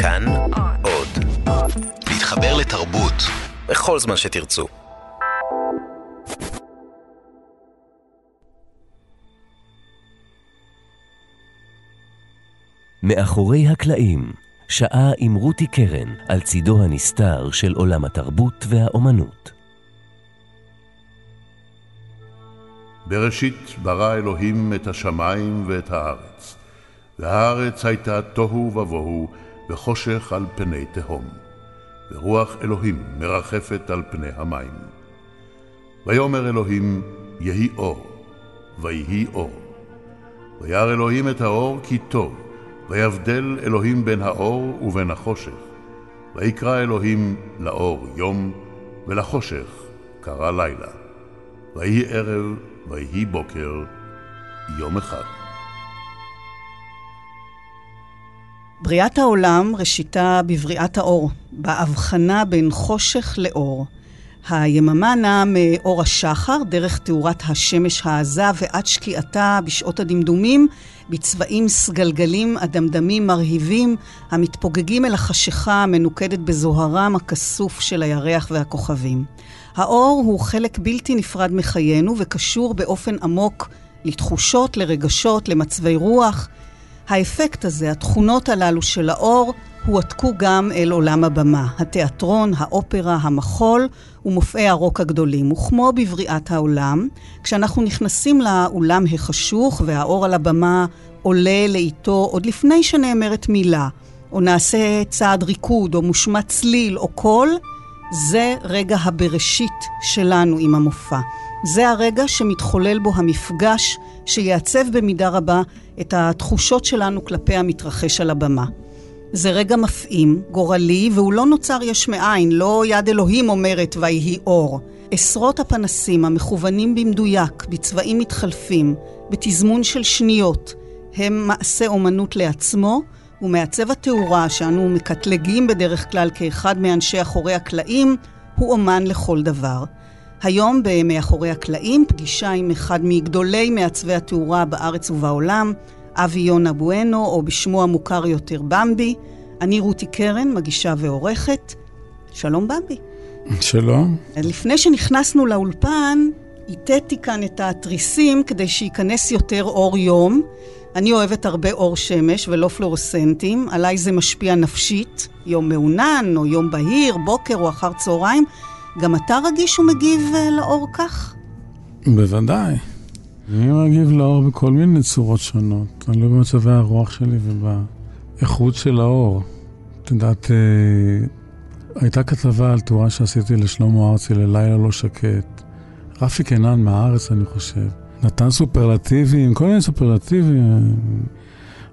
כאן עוד. להתחבר לתרבות בכל זמן שתרצו. מאחורי הקלעים, שעה עם רותי קרן על צידו הנסתר של עולם התרבות והאומנות. בראשית ברא אלוהים את השמיים ואת הארץ, והארץ הייתה תוהו ובוהו וחושך על פני תהום, ורוח אלוהים מרחפת על פני המים. ויאמר אלוהים, יהי אור, ויהי אור. וירא אלוהים את האור כי טוב, ויבדל אלוהים בין האור ובין החושך. ויקרא אלוהים לאור יום, ולחושך קרא לילה. ויהי ערב, ויהי בוקר, יום אחד. בריאת העולם ראשיתה בבריאת האור, בהבחנה בין חושך לאור. היממה נעה מאור השחר, דרך תאורת השמש העזה ועד שקיעתה בשעות הדמדומים, בצבעים סגלגלים אדמדמים מרהיבים, המתפוגגים אל החשיכה המנוקדת בזוהרם הכסוף של הירח והכוכבים. האור הוא חלק בלתי נפרד מחיינו וקשור באופן עמוק לתחושות, לרגשות, למצבי רוח. האפקט הזה, התכונות הללו של האור, הועתקו גם אל עולם הבמה, התיאטרון, האופרה, המחול ומופעי הרוק הגדולים. וכמו בבריאת העולם, כשאנחנו נכנסים לאולם החשוך והאור על הבמה עולה לאיתו עוד לפני שנאמרת מילה, או נעשה צעד ריקוד, או מושמע צליל, או קול, זה רגע הבראשית שלנו עם המופע. זה הרגע שמתחולל בו המפגש שיעצב במידה רבה את התחושות שלנו כלפי המתרחש על הבמה. זה רגע מפעים, גורלי, והוא לא נוצר יש מאין, לא יד אלוהים אומרת ויהי אור. עשרות הפנסים המכוונים במדויק, בצבעים מתחלפים, בתזמון של שניות, הם מעשה אומנות לעצמו, ומעצב התאורה שאנו מקטלגים בדרך כלל כאחד מאנשי אחורי הקלעים, הוא אומן לכל דבר. היום ב"מאחורי הקלעים" פגישה עם אחד מגדולי מעצבי התאורה בארץ ובעולם, אבי יונה בואנו, או בשמו המוכר יותר במבי. אני רותי קרן, מגישה ועורכת. שלום במבי. שלום. לפני שנכנסנו לאולפן, איתתי כאן את התריסים כדי שייכנס יותר אור יום. אני אוהבת הרבה אור שמש ולא פלורסנטים, עליי זה משפיע נפשית, יום מעונן או יום בהיר, בוקר או אחר צהריים. גם אתה רגיש ומגיב אה, לאור כך? בוודאי. אני מגיב לאור בכל מיני צורות שונות, אני לא במצבי הרוח שלי ובאיכות של האור. את יודעת, אה, הייתה כתבה על תאורה שעשיתי לשלמה ארצי ללילה לא שקט. רפי קנן מהארץ, אני חושב. נתן סופרלטיבים, כל מיני סופרלטיבים.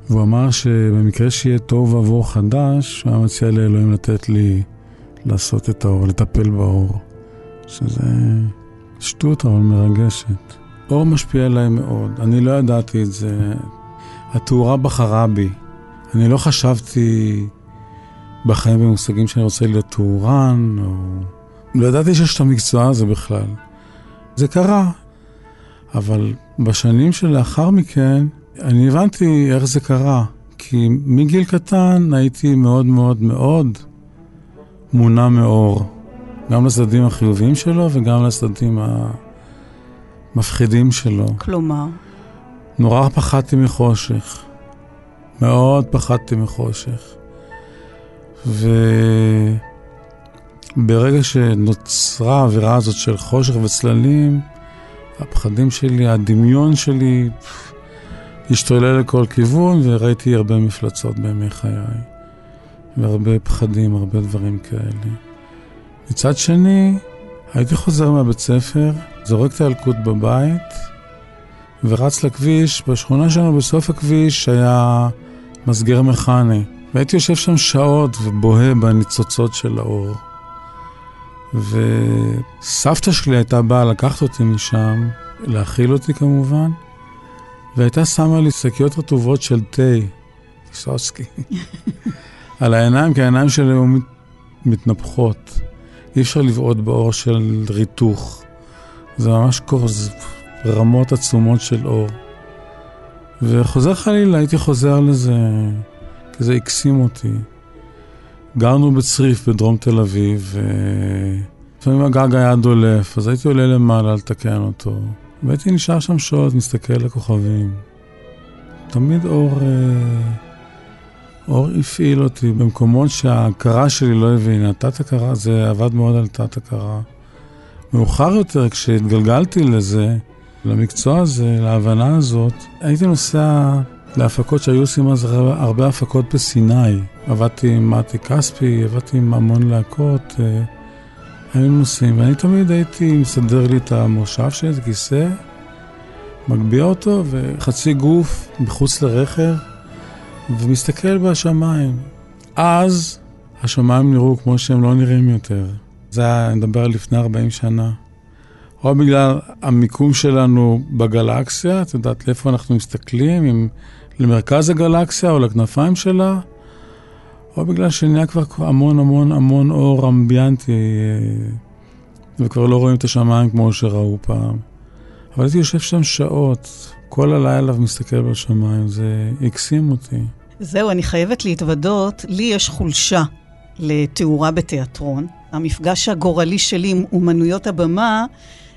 והוא אמר שבמקרה שיהיה תוהו ובוהו חדש, הוא היה מציע לאלוהים לתת לי לעשות את האור, לטפל באור. שזה שטות אבל מרגשת. אור משפיע עליי מאוד, אני לא ידעתי את זה. התאורה בחרה בי. אני לא חשבתי בחיים במושגים שאני רוצה להיות תאורן, או... לא ידעתי שיש את המקצוע הזה בכלל. זה קרה, אבל בשנים שלאחר מכן, אני הבנתי איך זה קרה. כי מגיל קטן הייתי מאוד מאוד מאוד מונע מאור. גם לצדדים החיוביים שלו וגם לצדדים המפחידים שלו. כלומר? נורא פחדתי מחושך. מאוד פחדתי מחושך. וברגע שנוצרה האווירה הזאת של חושך וצללים, הפחדים שלי, הדמיון שלי, השתולל לכל כיוון, וראיתי הרבה מפלצות בימי חיי. והרבה פחדים, הרבה דברים כאלה. מצד שני, הייתי חוזר מהבית ספר, זורק את הילקוט בבית, ורץ לכביש. בשכונה שלנו בסוף הכביש היה מסגר מכני. והייתי יושב שם שעות ובוהה בניצוצות של האור. וסבתא שלי הייתה באה לקחת אותי משם, להאכיל אותי כמובן, והייתה שמה לי שקיות רטובות של תה, ויסוצקי, על העיניים, כי העיניים שלי היו מתנפחות. אי אפשר לבעוט באור של ריתוך. זה ממש כורז, רמות עצומות של אור. וחוזר חלילה, הייתי חוזר לזה, כי זה הקסים אותי. גרנו בצריף בדרום תל אביב, ולפעמים הגג היה דולף, אז הייתי עולה למעלה לתקן אותו. והייתי נשאר שם שעות, מסתכל לכוכבים. תמיד אור, אה, אור הפעיל אותי במקומות שההכרה שלי לא הבינה. תת-הכרה, זה עבד מאוד על תת-הכרה. מאוחר יותר, כשהתגלגלתי לזה, למקצוע הזה, להבנה הזאת, הייתי נוסע להפקות שהיו עושים אז הרבה הפקות בסיני. עבדתי עם מתי כספי, עבדתי עם המון להקות, אה, היינו נוסעים, ואני תמיד הייתי מסדר לי את המושב שלי, את הכיסא, מגביה אותו, וחצי גוף מחוץ לרכב, ומסתכל בשמיים. אז השמיים נראו כמו שהם לא נראים יותר. זה היה, אני מדבר על לפני 40 שנה. או בגלל המיקום שלנו בגלקסיה, את יודעת לאיפה אנחנו מסתכלים, אם למרכז הגלקסיה או לכנפיים שלה, או בגלל שנהיה כבר המון המון המון אור אמביאנטי, אה, וכבר לא רואים את השמיים כמו שראו פעם. אבל הייתי יושב שם שעות, כל הלילה ומסתכל בשמיים, זה הקסים אותי. זהו, אני חייבת להתוודות, לי יש חולשה לתאורה בתיאטרון. המפגש הגורלי שלי עם אומנויות הבמה,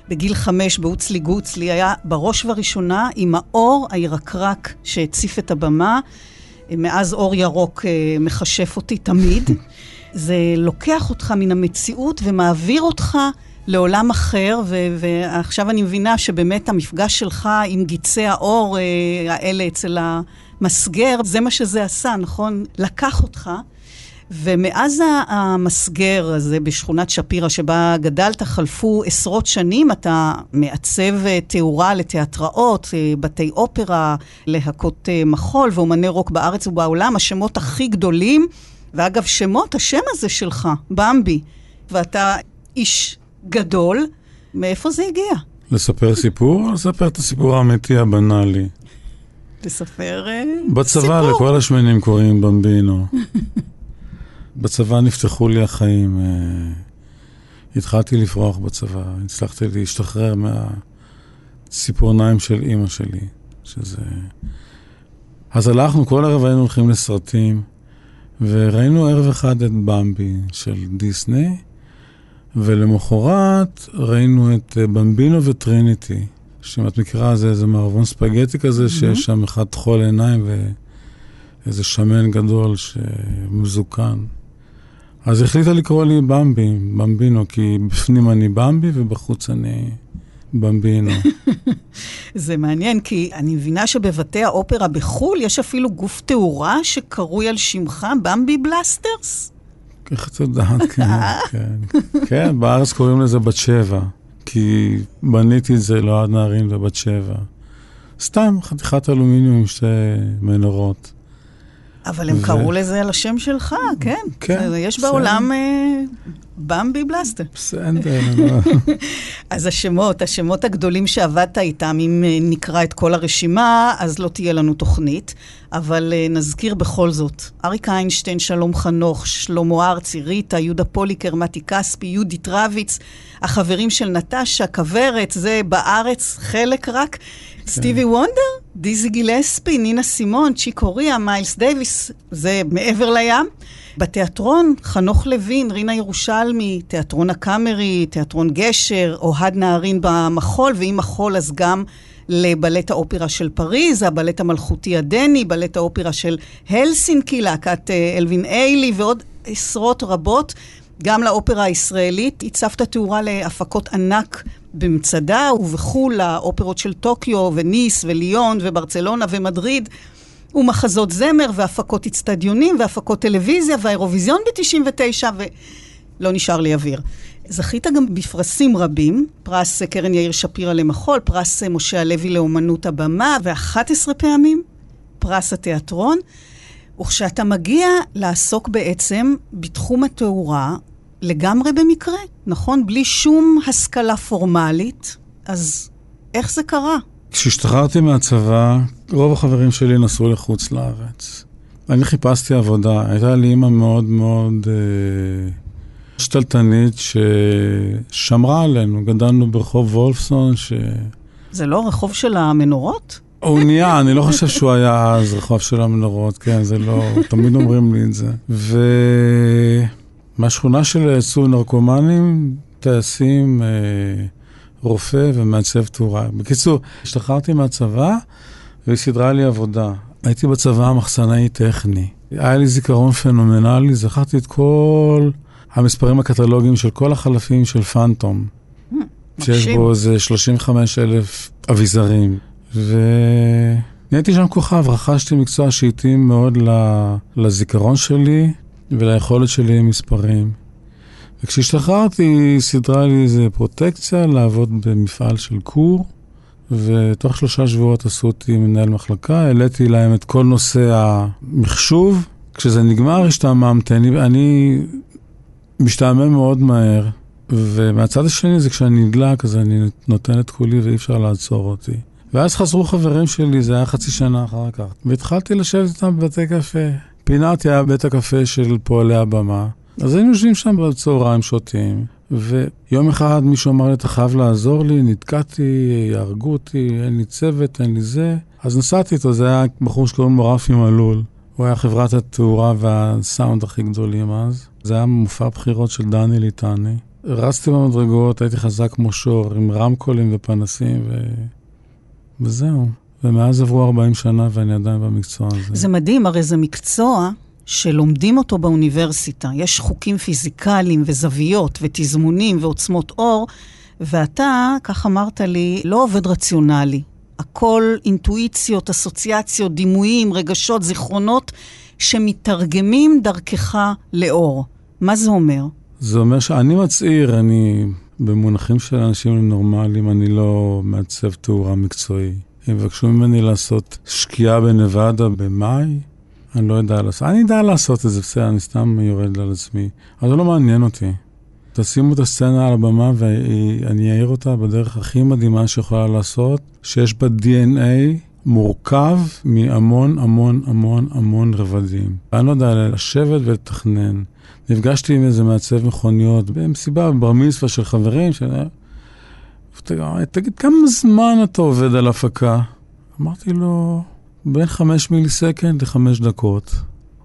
בגיל חמש באוצלי גוצלי, היה בראש ובראשונה עם האור הירקרק שהציף את הבמה. מאז אור ירוק אה, מכשף אותי תמיד. זה לוקח אותך מן המציאות ומעביר אותך לעולם אחר, ו- ועכשיו אני מבינה שבאמת המפגש שלך עם גיצי האור אה, האלה אצל המסגר, זה מה שזה עשה, נכון? לקח אותך. ומאז המסגר הזה בשכונת שפירא, שבה גדלת, חלפו עשרות שנים, אתה מעצב אה, תאורה לתיאטראות, אה, בתי אופרה, להקות אה, מחול ואומני רוק בארץ ובעולם, השמות הכי גדולים. ואגב, שמות, השם הזה שלך, במבי, ואתה איש גדול, מאיפה זה הגיע? לספר סיפור או לספר את הסיפור האמיתי הבנאלי? לספר בצבא סיפור. בצבא לכל השמנים קוראים במבינו. בצבא נפתחו לי החיים. אה, התחלתי לפרוח בצבא, הצלחתי להשתחרר מהציפורניים של אימא שלי, שזה... אז הלכנו, כל ערב היינו הולכים לסרטים, וראינו ערב אחד את במבי של דיסני, ולמחרת ראינו את אה, במבינו וטריניטי, שאם את מכירה, זה איזה מערבון ספגטי כזה, mm-hmm. שיש שם אחד תכול עיניים ואיזה שמן גדול שמזוקן. אז החליטה לקרוא לי במבי, במבינו, כי בפנים אני במבי ובחוץ אני במבינו. זה מעניין, כי אני מבינה שבבתי האופרה בחו"ל יש אפילו גוף תאורה שקרוי על שמך במבי בלסטרס? איך את יודעת, כן, כן. כן, בארץ קוראים לזה בת שבע, כי בניתי את זה לא עד נערים ובת שבע. סתם חתיכת אלומיניום עם שתי מנורות. אבל הם ו... קראו לזה על השם שלך, כן. כן. יש בסדר. בעולם במבי בלסטר. בסדר. אז השמות, השמות הגדולים שעבדת איתם, אם אה, נקרא את כל הרשימה, אז לא תהיה לנו תוכנית. אבל אה, נזכיר בכל זאת, אריק איינשטיין, שלום חנוך, שלמה ארצי, ריטה, יהודה פוליקר, מתי כספי, יהודית רביץ, החברים של נטשה, כוורת, זה בארץ חלק רק. סטיבי וונדר, דיזי גילספי, נינה סימון, צ'יק קוריאה, מיילס דייוויס, זה מעבר לים. בתיאטרון, חנוך לוין, רינה ירושלמי, תיאטרון הקאמרי, תיאטרון גשר, אוהד נהרין במחול, ואם מחול אז גם לבלט האופרה של פריז, הבלט המלכותי הדני, בלט האופרה של הלסינקי, להקת אה, אלווין איילי ועוד עשרות רבות. גם לאופרה הישראלית הצבת תאורה להפקות ענק במצדה ובחו"ל, לאופרות של טוקיו וניס וליון וברצלונה ומדריד. ומחזות זמר והפקות אצטדיונים והפקות טלוויזיה והאירוויזיון ב-99 ולא נשאר לי אוויר. זכית גם בפרסים רבים, פרס קרן יאיר שפירא למחול, פרס משה הלוי לאומנות הבמה, ו-11 פעמים פרס התיאטרון. וכשאתה מגיע לעסוק בעצם בתחום התאורה, לגמרי במקרה, נכון? בלי שום השכלה פורמלית, אז איך זה קרה? כשהשתחררתי מהצבא, רוב החברים שלי נסעו לחוץ לארץ. אני חיפשתי עבודה, הייתה לי אימא מאוד מאוד אה, שתלטנית ששמרה עלינו, גדלנו ברחוב וולפסון ש... זה לא רחוב של המנורות? הוא נהיה, אני לא חושב שהוא היה אז רחוב של המנורות, כן, זה לא, תמיד אומרים לי את זה. ומהשכונה של יצאו נרקומנים, טייסים, אה, רופא ומעצב תאורה. בקיצור, השתחררתי מהצבא והיא סידרה לי עבודה. הייתי בצבא מחסנאי טכני. היה לי זיכרון פנומנלי, זכרתי את כל המספרים הקטלוגיים של כל החלפים של פאנטום. Hmm, שיש בו איזה 35 אלף אביזרים. ונהייתי שם כוכב, רכשתי מקצוע שהתאים מאוד לזיכרון שלי וליכולת שלי עם מספרים. וכשהשתחררתי, היא סידרה לי איזה פרוטקציה לעבוד במפעל של קור, ותוך שלושה שבועות עשו אותי מנהל מחלקה, העליתי להם את כל נושא המחשוב. כשזה נגמר, השתעממתי, אני, אני משתעמם מאוד מהר, ומהצד השני זה כשאני נדלק, אז אני נותן את כולי ואי אפשר לעצור אותי. ואז חזרו חברים שלי, זה היה חצי שנה אחר כך, והתחלתי לשבת איתם בבתי קפה. פינת היה בית הקפה של פועלי הבמה, אז היינו יושבים שם בצהריים שותים, ויום אחד מישהו אמר לי, אתה חייב לעזור לי, נתקעתי, יהרגו אותי, אין לי צוות, אין לי זה. אז נסעתי איתו, זה היה בחור שקוראים לו רפי מלול. הוא היה חברת התאורה והסאונד הכי גדולים אז. זה היה מופע בחירות של דני ליטני. רצתי במדרגות, הייתי חזק כמו שור, עם רמקולים ופנסים, ו... וזהו. ומאז עברו 40 שנה ואני עדיין במקצוע הזה. זה מדהים, הרי זה מקצוע שלומדים אותו באוניברסיטה. יש חוקים פיזיקליים וזוויות ותזמונים ועוצמות אור, ואתה, כך אמרת לי, לא עובד רציונלי. הכל אינטואיציות, אסוציאציות, דימויים, רגשות, זיכרונות, שמתרגמים דרכך לאור. מה זה אומר? זה אומר שאני מצעיר, אני, במונחים של אנשים נורמליים, אני לא מעצב תאורה מקצועי. הם יבקשו ממני לעשות שקיעה בנבדה במאי, אני לא יודע לעשות. אני יודע לעשות את זה, בסדר, אני סתם יורד על עצמי. אבל זה לא מעניין אותי. תשימו את הסצנה על הבמה ואני אעיר אותה בדרך הכי מדהימה שיכולה לעשות, שיש בה DNA מורכב מהמון המון המון המון רבדים. אני לא יודע, לשבת ולתכנן. נפגשתי עם איזה מעצב מכוניות במסיבה, בר מצווה של חברים, ש... תגיד, כמה זמן אתה עובד על הפקה? אמרתי לו, בין חמש מיליסקנד לחמש דקות.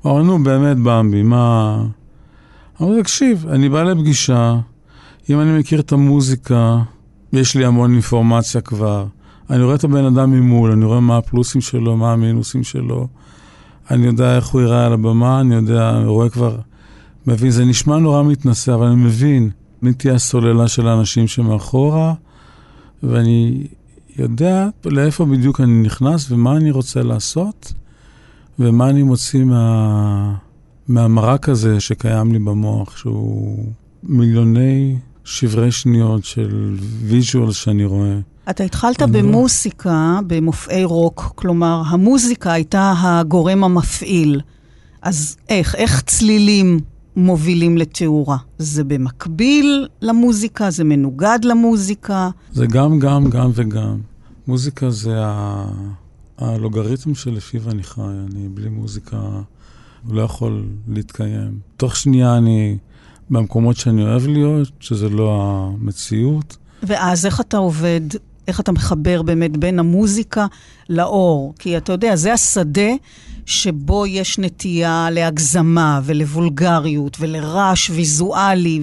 הוא אמר, נו, באמת, במבי, מה... אמרתי, תקשיב, אני בא לפגישה, אם אני מכיר את המוזיקה, יש לי המון אינפורמציה כבר. אני רואה את הבן אדם ממול, אני רואה מה הפלוסים שלו, מה המינוסים שלו. אני יודע איך הוא ייראה על הבמה, אני יודע, אני רואה כבר, מבין, זה נשמע נורא מתנשא, אבל אני מבין מי תהיה הסוללה של האנשים שמאחורה, ואני יודע לאיפה בדיוק אני נכנס ומה אני רוצה לעשות, ומה אני מוציא מה... מהמרק הזה שקיים לי במוח, שהוא מיליוני שברי שניות של visual שאני רואה. אתה התחלת במוסיקה, במופעי רוק, כלומר, המוזיקה הייתה הגורם המפעיל. אז איך, איך צלילים מובילים לתאורה? זה במקביל למוזיקה? זה מנוגד למוזיקה? זה גם, גם, גם וגם. מוזיקה זה ה... הלוגריתם שלפיו אני חי. אני בלי מוזיקה לא יכול להתקיים. תוך שנייה אני במקומות שאני אוהב להיות, שזה לא המציאות. ואז איך אתה עובד איך אתה מחבר באמת בין המוזיקה לאור. כי אתה יודע, זה השדה שבו יש נטייה להגזמה ולוולגריות ולרעש ויזואלי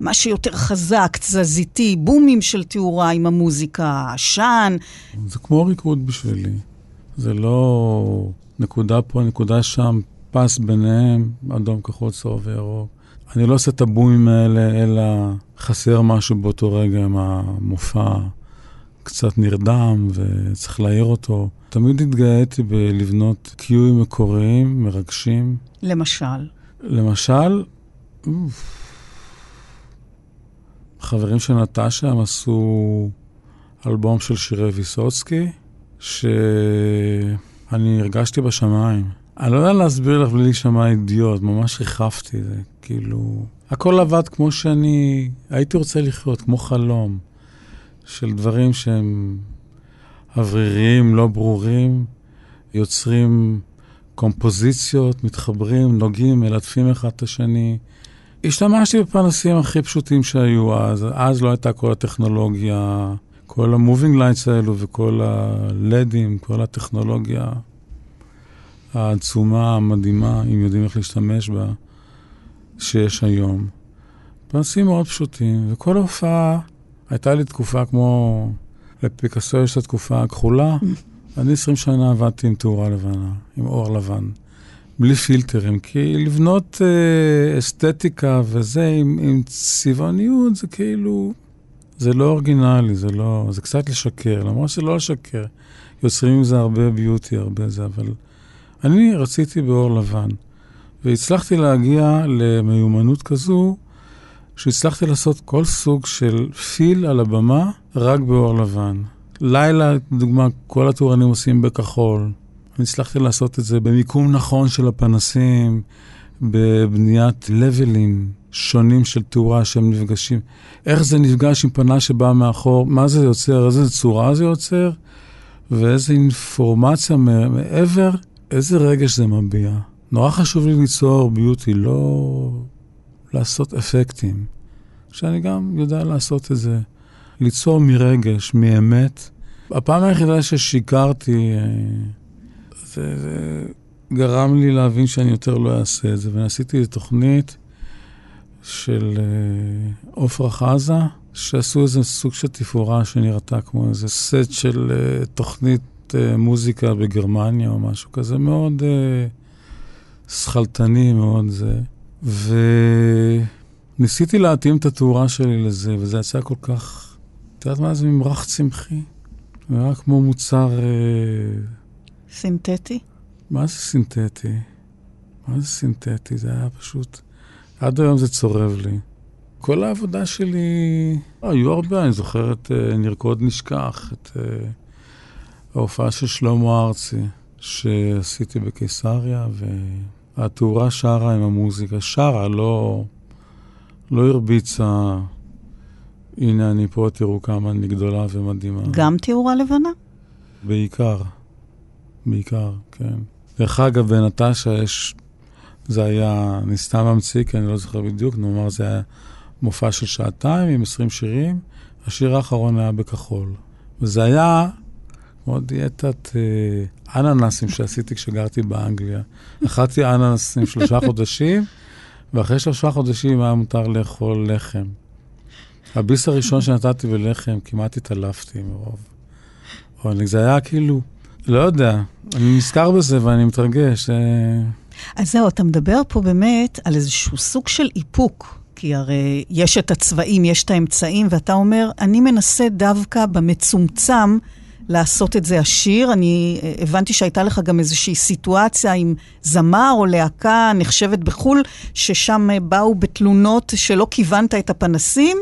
ומה שיותר חזק, תזזיתי, בומים של תאורה עם המוזיקה, עשן. זה כמו ריקוד בשבילי. זה לא נקודה פה, נקודה שם, פס ביניהם, אדום, כחול, צהוב וירוק. אני לא עושה את הבומים האלה, אלא חסר משהו באותו רגע עם המופע. קצת נרדם וצריך להעיר אותו. תמיד התגאיתי בלבנות קיואים מקוריים, מרגשים. למשל? למשל, חברים של נטשה, הם עשו אלבום של שירי ויסוצקי, שאני הרגשתי בשמיים. אני לא יודע להסביר לך בלי להישמע אידיוט, ממש ריחפתי, זה כאילו... הכל עבד כמו שאני הייתי רוצה לחיות, כמו חלום. של דברים שהם אווריריים, לא ברורים, יוצרים קומפוזיציות, מתחברים, נוגעים, מלטפים אחד את השני. השתמשתי בפנסים הכי פשוטים שהיו אז. אז לא הייתה כל הטכנולוגיה, כל ה moving lights האלו וכל הלדים, כל הטכנולוגיה העצומה, המדהימה, אם יודעים איך להשתמש בה, שיש היום. פנסים מאוד פשוטים, וכל הופעה, הייתה לי תקופה כמו, לפיקאסו יש את התקופה הכחולה, אני 20 שנה עבדתי עם תאורה לבנה, עם אור לבן, בלי פילטרים, כי לבנות אה, אסתטיקה וזה עם, עם צבעוניות זה כאילו, זה לא אורגינלי, זה לא, זה קצת לשקר, למרות שלא לשקר. יוצרים עם זה הרבה ביוטי, הרבה זה, אבל אני רציתי באור לבן, והצלחתי להגיע למיומנות כזו, שהצלחתי לעשות כל סוג של פיל על הבמה רק באור לבן. לילה, לדוגמה, כל הטורנים עושים בכחול. אני הצלחתי לעשות את זה במיקום נכון של הפנסים, בבניית לבלים שונים של תאורה שהם נפגשים. איך זה נפגש עם פנס שבא מאחור, מה זה יוצר, איזה צורה זה יוצר, ואיזה אינפורמציה מעבר, איזה רגש זה מביע. נורא חשוב לי ליצור ביוטי, לא לעשות אפקטים. שאני גם יודע לעשות את זה. ליצור מרגש, מאמת. הפעם היחידה ששיקרתי, אה, זה, זה גרם לי להבין שאני יותר לא אעשה את זה, ועשיתי תוכנית של אה, עופרה חזה, שעשו איזה סוג של תפאורה שנראתה כמו איזה סט של uh, תוכנית uh, מוזיקה בגרמניה או משהו כזה, מאוד uh, שכלתני, מאוד זה. וניסיתי להתאים את התאורה שלי לזה, וזה יצא כל כך... את יודעת מה זה ממרח צמחי? זה היה כמו מוצר... Uh... סינתטי? מה זה סינתטי? מה זה סינתטי? זה היה פשוט... עד היום זה צורב לי. כל העבודה שלי, לא, היו הרבה, אני זוכר את uh, נרקוד נשכח, את ההופעה של שלמה ארצי, שעשיתי בקיסריה, והתאורה שרה עם המוזיקה, שרה, לא, לא הרביצה, הנה אני פה, תראו כמה אני גדולה ומדהימה. גם תאורה לבנה? בעיקר, בעיקר, כן. דרך אגב, בנטשה יש, זה היה, אני סתם ממציא, כי אני לא זוכר בדיוק, נאמר, זה היה מופע של שעתיים עם 20 שירים, השיר האחרון היה בכחול. וזה היה כמו דיאטת אה, אננסים שעשיתי כשגרתי באנגליה. אכלתי אננסים שלושה חודשים, ואחרי שלושה חודשים היה מותר לאכול לחם. הביס הראשון שנתתי בלחם, כמעט התעלפתי מרוב. זה היה כאילו, לא יודע, אני נזכר בזה ואני מתרגש. אה. אז זהו, אתה מדבר פה באמת על איזשהו סוג של איפוק. כי הרי יש את הצבעים, יש את האמצעים, ואתה אומר, אני מנסה דווקא במצומצם לעשות את זה עשיר. אני אה, הבנתי שהייתה לך גם איזושהי סיטואציה עם זמר או להקה נחשבת בחו"ל, ששם אה, באו בתלונות שלא כיוונת את הפנסים,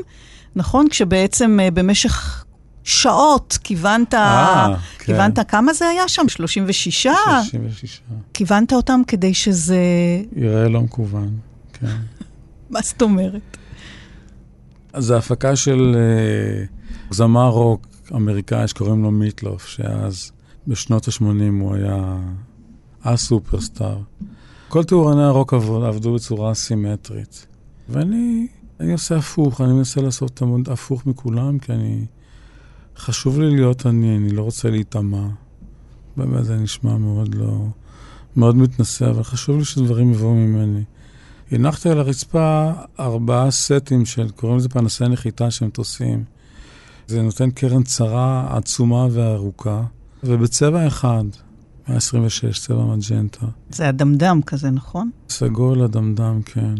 נכון? כשבעצם אה, במשך שעות כיוונת, 아, כן. כיוונת, כמה זה היה שם? 36? 36. כיוונת אותם כדי שזה... יראה לא מקוון, כן. מה זאת אומרת? זה הפקה של uh, זמר רוק אמריקאי שקוראים לו מיטלוף, שאז בשנות ה-80 הוא היה הסופרסטאר. כל תאורני הרוק עבדו בצורה סימטרית. ואני אני עושה הפוך, אני מנסה לעשות את המוד הפוך מכולם, כי אני... חשוב לי להיות אני, אני לא רוצה להיטמע. באמת זה נשמע מאוד לא... מאוד מתנשא, אבל חשוב לי שדברים יבואו ממני. הנחתי על הרצפה ארבעה סטים של, קוראים לזה פנסי נחיתה של מטוסים. זה נותן קרן צרה עצומה וארוכה, ובצבע אחד, 126, צבע מג'נטה. זה אדמדם כזה, נכון? סגול אדמדם, כן.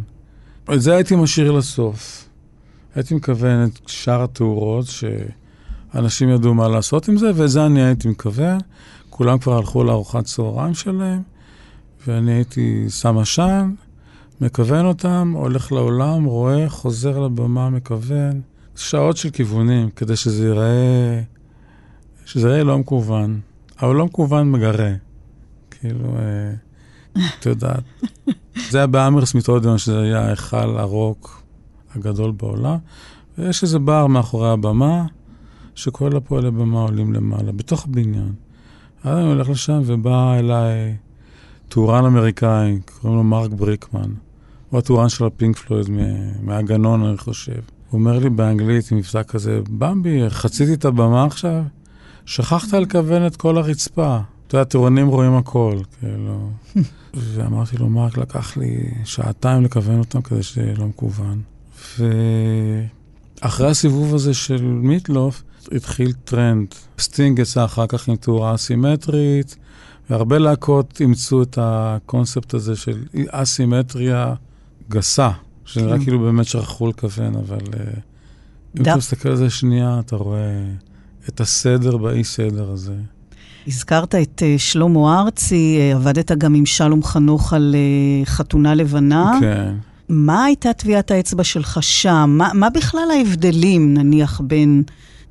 את זה הייתי משאיר לסוף. הייתי מכוון את שאר התאורות, שאנשים ידעו מה לעשות עם זה, ואת זה אני הייתי מכוון. כולם כבר הלכו לארוחת צהריים שלהם, ואני הייתי שם עשן, מכוון אותם, הולך לעולם, רואה, חוזר לבמה, מכוון. שעות של כיוונים, כדי שזה ייראה, שזה ייראה לא מקוון. אבל לא מקוון מגרה. כאילו, אה, את יודעת. זה היה באמרסמית אודיון, שזה היה היכל הרוק הגדול בעולם. ויש איזה בר מאחורי הבמה, שכל הפועלי במה עולים למעלה, בתוך הבניין. אז אני הולך לשם ובא אליי טורן אמריקאי, קוראים לו מרק בריקמן. הוא התאורן של הפינק פלויד מהגנון, אני חושב. הוא אומר לי באנגלית, עם מבטא כזה, במבי, חציתי את הבמה עכשיו? שכחת לכוון את כל הרצפה. אתה יודע, תאורנים רואים הכל, כאילו. ואמרתי לו, מרק, לקח לי שעתיים לכוון אותם כדי שיהיה לא מכוון. ואחרי הסיבוב הזה של מיטלוף, התחיל טרנד. סטינג יצא אחר כך עם תאורה אסימטרית, והרבה להקות אימצו את הקונספט הזה של אסימטריה גסה, שנראה כן. כאילו באמת שכחו לכוון, אבל אה, אם אתה מסתכל על זה שנייה, אתה רואה את הסדר באי סדר הזה. הזכרת את uh, שלמה ארצי, uh, עבדת גם עם שלום חנוך על חתונה לבנה. כן. מה הייתה טביעת האצבע שלך שם? מה, מה בכלל ההבדלים, נניח, בין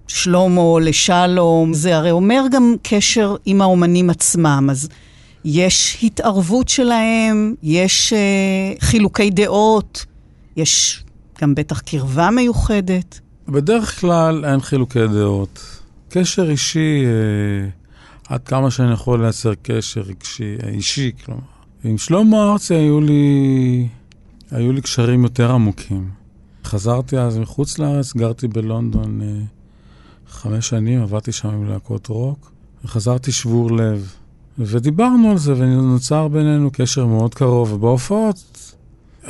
שלמה לשלום? זה הרי אומר גם קשר עם האומנים עצמם, אז יש התערבות שלהם, יש uh, חילוקי דעות, יש גם בטח קרבה מיוחדת. בדרך כלל אין חילוקי דעות. קשר אישי... Uh... עד כמה שאני יכול לייצר קשר רגשי, אישי, כלומר. עם שלמה ארצי היו לי, היו לי קשרים יותר עמוקים. חזרתי אז מחוץ לארץ, גרתי בלונדון אה, חמש שנים, עבדתי שם עם להקות רוק, וחזרתי שבור לב. ודיברנו על זה, ונוצר בינינו קשר מאוד קרוב. ובהופעות,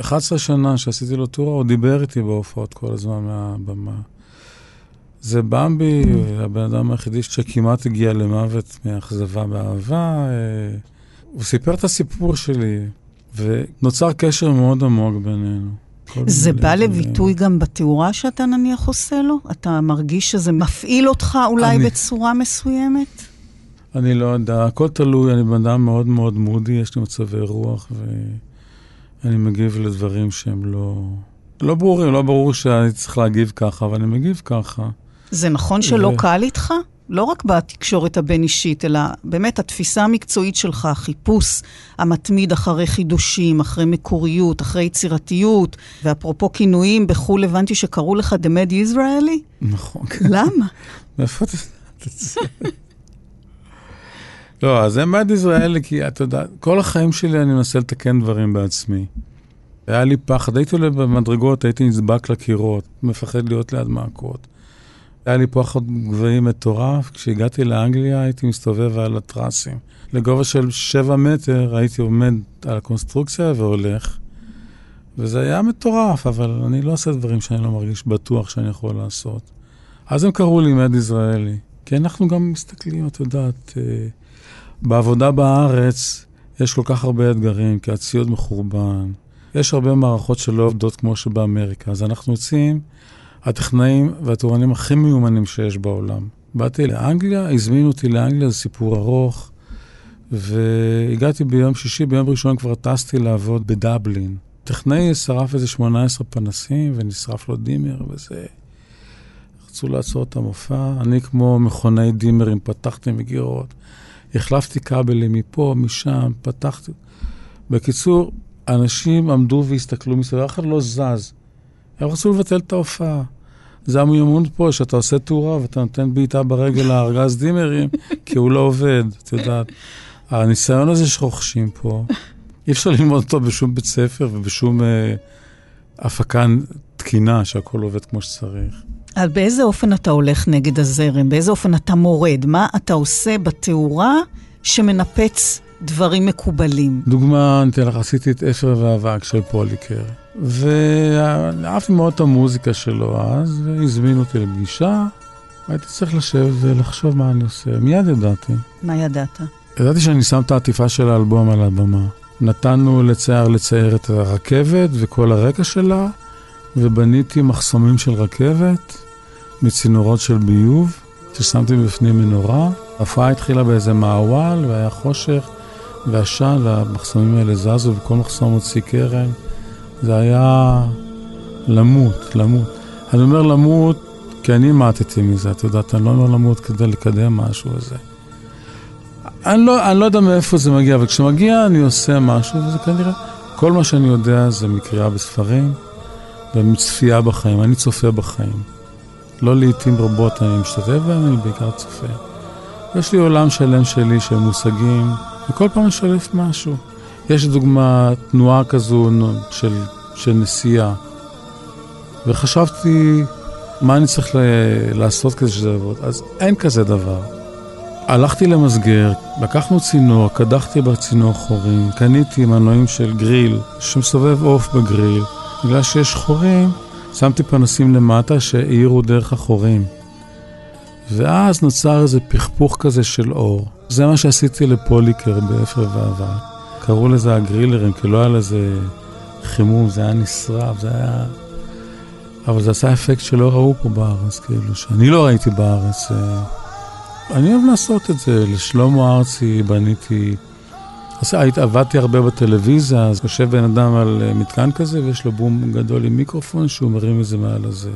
11 שנה שעשיתי לו טורה, הוא דיבר איתי בהופעות כל הזמן מהבמה. זה במבי, הבן אדם היחידי שכמעט הגיע למוות מאכזבה באהבה. אה, הוא סיפר את הסיפור שלי, ונוצר קשר מאוד עמוק בינינו. זה בא לביטוי גם בתאורה שאתה נניח עושה לו? אתה מרגיש שזה מפעיל אותך אולי אני... בצורה מסוימת? אני לא יודע, הכל תלוי, אני בן אדם מאוד מאוד מודי, יש לי מצבי רוח, ואני מגיב לדברים שהם לא... לא ברורים, לא ברור שאני צריך להגיב ככה, אבל אני מגיב ככה. זה נכון שלא ו... קל איתך? לא רק בתקשורת הבין-אישית, אלא באמת התפיסה המקצועית שלך, החיפוש המתמיד אחרי חידושים, אחרי מקוריות, אחרי יצירתיות, ואפרופו כינויים בחו"ל, הבנתי שקראו לך The Mad Israeli? נכון. למה? מאיפה אתה... לא, אז זה Mad Israeli, כי אתה יודע, כל החיים שלי אני מנסה לתקן דברים בעצמי. היה לי פחד, הייתי עולה במדרגות, הייתי נדבק לקירות, מפחד להיות ליד מעקות. היה לי פחד גבוהים מטורף. כשהגעתי לאנגליה הייתי מסתובב על הטרסים. לגובה של שבע מטר הייתי עומד על הקונסטרוקציה והולך. וזה היה מטורף, אבל אני לא עושה דברים שאני לא מרגיש בטוח שאני יכול לעשות. אז הם קראו לי מד ישראלי. כי אנחנו גם מסתכלים, את יודעת, אה, בעבודה בארץ יש כל כך הרבה אתגרים, כי הציוד מחורבן. יש הרבה מערכות שלא עובדות כמו שבאמריקה, אז אנחנו יוצאים הטכנאים והטורנים הכי מיומנים שיש בעולם. באתי לאנגליה, הזמינו אותי לאנגליה, זה סיפור ארוך, והגעתי ביום שישי, ביום ראשון כבר טסתי לעבוד בדבלין. טכנאי שרף איזה 18 פנסים ונשרף לו דימר וזה... רצו לעצור את המופע, אני כמו מכוני דימרים פתחתי מגירות, החלפתי כבלים מפה, משם, פתחתי... בקיצור, אנשים עמדו והסתכלו מסביב, אף אחד לא זז. הם רצו לבטל את ההופעה. זה המיומנות פה, שאתה עושה תאורה ואתה נותן בעיטה ברגל לארגז דימרים, כי הוא לא עובד, את יודעת. הניסיון הזה שרוכשים פה, אי אפשר ללמוד אותו בשום בית ספר ובשום אה, הפקה תקינה, שהכול עובד כמו שצריך. אז באיזה אופן אתה הולך נגד הזרם? באיזה אופן אתה מורד? מה אתה עושה בתאורה שמנפץ דברים מקובלים? דוגמה, אני אתן לך, עשיתי את אפר ואבק של פוליקר. ואהבתי מאוד את המוזיקה שלו אז, והזמינו אותי לפגישה. הייתי צריך לשבת ולחשוב מה אני עושה. מיד ידעתי. מה ידעת? ידעתי שאני שם את העטיפה של האלבום על הבמה. נתנו לצייר לצייר את הרכבת וכל הרקע שלה, ובניתי מחסומים של רכבת מצינורות של ביוב, ששמתי בפנים מנורה. ההפרעה התחילה באיזה מעוול, והיה חושך ועשן, והמחסומים האלה זזו, וכל מחסום הוציא קרן. זה היה למות, למות. אני אומר למות כי אני מעטתי מזה, את יודעת, אני לא אומר למות כדי לקדם משהו וזה. אני לא, אני לא יודע מאיפה זה מגיע, אבל כשמגיע אני עושה משהו, וזה כנראה, כל מה שאני יודע זה מקריאה בספרים ומצפייה בחיים. אני צופה בחיים. לא לעיתים רבות אני משתתף בהם, אני בעיקר צופה. יש לי עולם שלם שלי של מושגים, וכל פעם משלף משהו. יש דוגמה, תנועה כזו של, של נסיעה. וחשבתי, מה אני צריך לעשות כדי שזה יעבוד? אז אין כזה דבר. הלכתי למסגר, לקחנו צינור, קדחתי בצינור חורים, קניתי מנועים של גריל שמסובב עוף בגריל. בגלל שיש חורים, שמתי פנסים למטה שהאירו דרך החורים. ואז נוצר איזה פכפוך כזה של אור. זה מה שעשיתי לפוליקר באפר ואבק. קראו לזה הגרילרים, כי לא היה לזה חימום, זה היה נשרף, זה היה... אבל זה עשה אפקט שלא ראו פה בארץ, כאילו, שאני לא ראיתי בארץ. אה, אני אוהב לעשות את זה. לשלמה ארצי בניתי... היית, עבדתי הרבה בטלוויזיה, אז יושב בן אדם על אה, מתקן כזה, ויש לו בום גדול עם מיקרופון שהוא מרים את זה מעל הזה.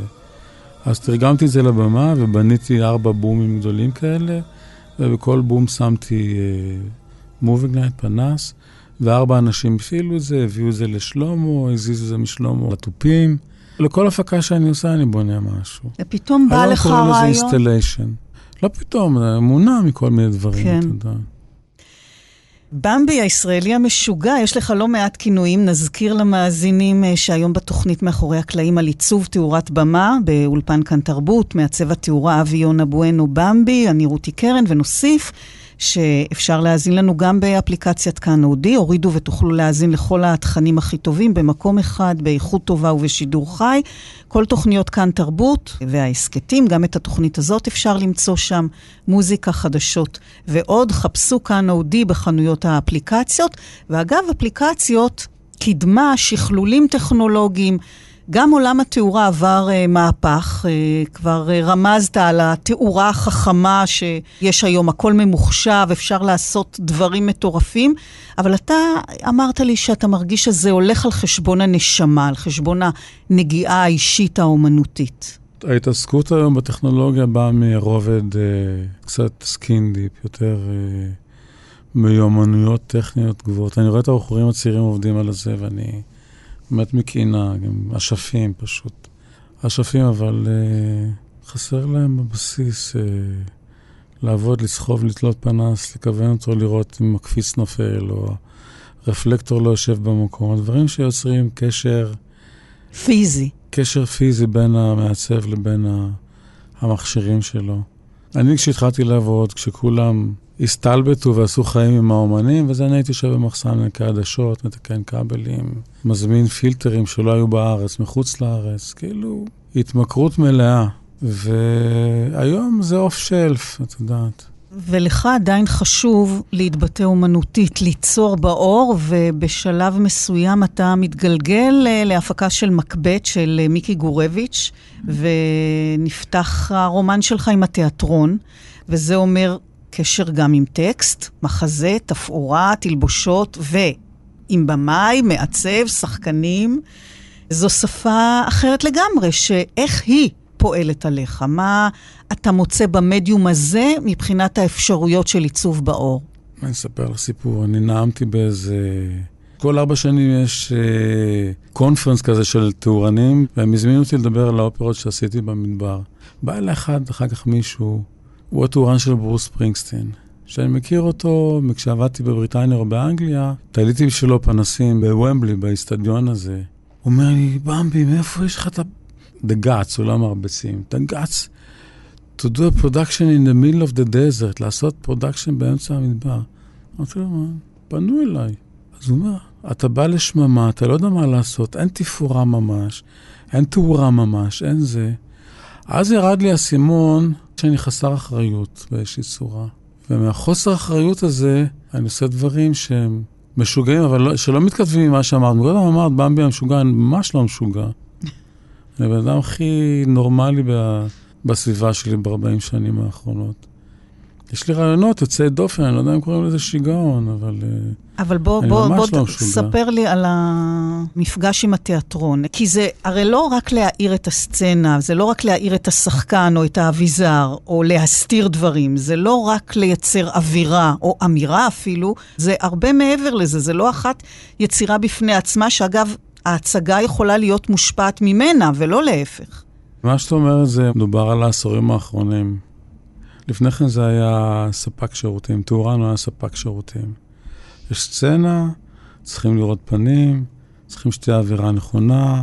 אז תרגמתי את זה לבמה, ובניתי ארבע בומים גדולים כאלה, ובכל בום שמתי moving אה, light, פנס, וארבע אנשים הפעילו את זה, הביאו את זה לשלמה, הזיזו את זה משלמה לתופים. לכל הפקה שאני עושה אני בונה משהו. ופתאום בא לך רעיון? היום קוראים לזה installation. לא פתאום, זה מונע מכל מיני דברים, כן. אתה יודע. במבי הישראלי המשוגע, יש לך לא מעט כינויים. נזכיר למאזינים אה, שהיום בתוכנית מאחורי הקלעים על עיצוב תאורת במה, באולפן כאן תרבות, מעצב התאורה אבי יונה בואנו במבי, אני רותי קרן, ונוסיף שאפשר להאזין לנו גם באפליקציית כאן אודי, הורידו ותוכלו להאזין לכל התכנים הכי טובים במקום אחד, באיכות טובה ובשידור חי. כל תוכניות כאן תרבות וההסכתים, גם את התוכנית הזאת אפשר למצוא שם, מוזיקה, חדשות ועוד. חפשו כאן אודי בחנויות האפליקציות, ואגב, אפליקציות, קידמה, שכלולים טכנולוגיים. גם עולם התאורה עבר uh, מהפך, uh, כבר uh, רמזת על התאורה החכמה שיש היום, הכל ממוחשב, אפשר לעשות דברים מטורפים, אבל אתה אמרת לי שאתה מרגיש שזה הולך על חשבון הנשמה, על חשבון הנגיעה האישית האומנותית. ההתעסקות היום בטכנולוגיה באה מרובד אה, קצת skin deep, יותר אה, מיומנויות טכניות גבוהות. אני רואה את הבחורים הצעירים עובדים על זה ואני... באמת מקנא, הם אשפים פשוט. אשפים, אבל אה, חסר להם בבסיס אה, לעבוד, לסחוב, לתלות פנס, לכוון אותו, לראות אם הקפיץ נופל, או הרפלקטור לא יושב במקום. הדברים שיוצרים קשר... פיזי. קשר פיזי בין המעצב לבין המכשירים שלו. אני, כשהתחלתי לעבוד, כשכולם הסתלבטו ועשו חיים עם האומנים, וזה אני הייתי יושב במחסן מנקה עדשות, מתקן כבלים, מזמין פילטרים שלא היו בארץ, מחוץ לארץ, כאילו התמכרות מלאה. והיום זה אוף שלף, את יודעת. ולך עדיין חשוב להתבטא אומנותית, ליצור באור, ובשלב מסוים אתה מתגלגל אה, להפקה של מקבט של אה, מיקי גורביץ', ונפתח הרומן שלך עם התיאטרון, וזה אומר קשר גם עם טקסט, מחזה, תפאורה, תלבושות, ועם במאי, מעצב, שחקנים. זו שפה אחרת לגמרי, שאיך היא פועלת עליך? מה אתה מוצא במדיום הזה מבחינת האפשרויות של עיצוב באור? אני אספר לך סיפור. אני נאמתי באיזה... כל ארבע שנים יש קונפרנס uh, כזה של תאורנים, והם הזמינו אותי לדבר על האופרות שעשיתי במדבר. בא אליי אחד, אחר כך מישהו, הוא הטורן של ברוס פרינגסטין. שאני מכיר אותו כשעבדתי בבריטניה או באנגליה, תליתי בשבילו פנסים בוומבלי, באיצטדיון הזה. הוא אומר לי, במבי, מאיפה יש לך את The guts, עולם הרבצים. Guts to do a production in the middle of the desert, לעשות production באמצע המדבר. אמרתי לו, מה? פנו אליי. אז הוא אומר, אתה בא לשממה, אתה לא יודע מה לעשות, אין תפאורה ממש, אין תאורה ממש, אין זה. אז ירד לי האסימון שאני חסר אחריות באיזושהי צורה. ומהחוסר האחריות הזה, אני עושה דברים שהם משוגעים, אבל לא, שלא מתכתבים עם מה שאמרת. קודם אמרת, במבי המשוגע, אני ממש לא משוגע. אני הבן אדם הכי נורמלי בסביבה שלי ב-40 שנים האחרונות. יש לי רעיונות יוצאי דופן, אני לא יודע אם קוראים לזה שיגעון, אבל... אה, אבל בוא, בוא, בוא לא ספר לי על המפגש עם התיאטרון. כי זה הרי לא רק להאיר את הסצנה, זה לא רק להאיר את השחקן או את האביזר, או להסתיר דברים, זה לא רק לייצר אווירה או אמירה אפילו, זה הרבה מעבר לזה, זה לא אחת יצירה בפני עצמה, שאגב, ההצגה יכולה להיות מושפעת ממנה, ולא להפך. מה שאת אומרת זה מדובר על העשורים האחרונים. לפני כן זה היה ספק שירותים, טורן היה ספק שירותים. יש סצנה, צריכים לראות פנים, צריכים שתהיה אווירה נכונה,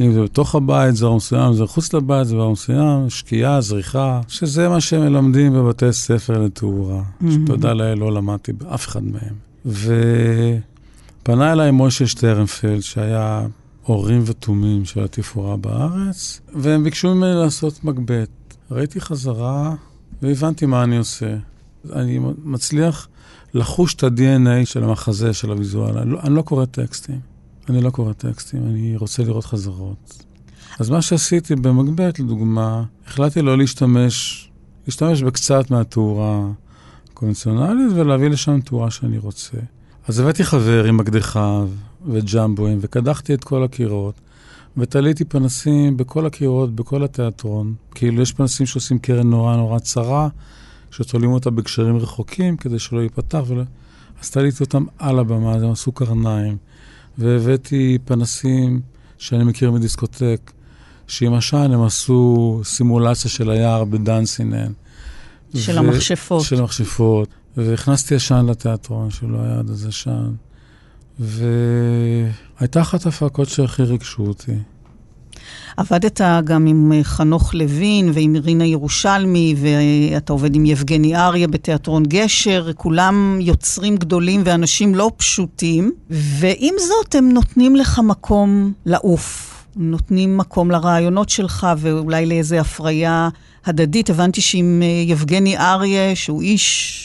אם זה בתוך הבית זה דבר מסוים, אם זה מחוץ לבית זה דבר מסוים, שקיעה, זריחה, שזה מה שהם מלמדים בבתי ספר לתאורה. Mm-hmm. שתודה לאל, לא למדתי באף אחד מהם. ופנה אליי משה שטרנפלד, שהיה הורים ותומים של התפאורה בארץ, והם ביקשו ממני לעשות מגבט. ראיתי חזרה והבנתי מה אני עושה. אני מצליח לחוש את ה-DNA של המחזה, של הוויזואל. אני לא, אני לא קורא טקסטים. אני לא קורא טקסטים, אני רוצה לראות חזרות. אז מה שעשיתי במגבט, לדוגמה, החלטתי לא להשתמש, להשתמש בקצת מהתאורה הקונבנציונלית ולהביא לשם תאורה שאני רוצה. אז הבאתי חבר עם מקדחיו וג'מבוים וקדחתי את כל הקירות ותליתי פנסים בכל הקירות, בכל התיאטרון. כאילו יש פנסים שעושים קרן נורא נורא צרה, שתולים אותה בקשרים רחוקים כדי שלא ייפתח. ולא... אז תליתי אותם על הבמה, הם עשו קרניים. והבאתי פנסים שאני מכיר מדיסקוטק, שעם השען הם עשו סימולציה של היער בדנסינן. של ו... המכשפות. של המכשפות. והכנסתי עשן לתיאטרון, שלא היה עד איזה שען. והייתה אחת ההפקות שהכי ריגשו אותי. עבדת גם עם אה, חנוך לוין ועם רינה ירושלמי, ואתה עובד עם יבגני אריה בתיאטרון גשר, כולם יוצרים גדולים ואנשים לא פשוטים, ועם זאת הם נותנים לך מקום לעוף. נותנים מקום לרעיונות שלך ואולי לאיזו הפריה הדדית. הבנתי שעם אה, יבגני אריה, שהוא איש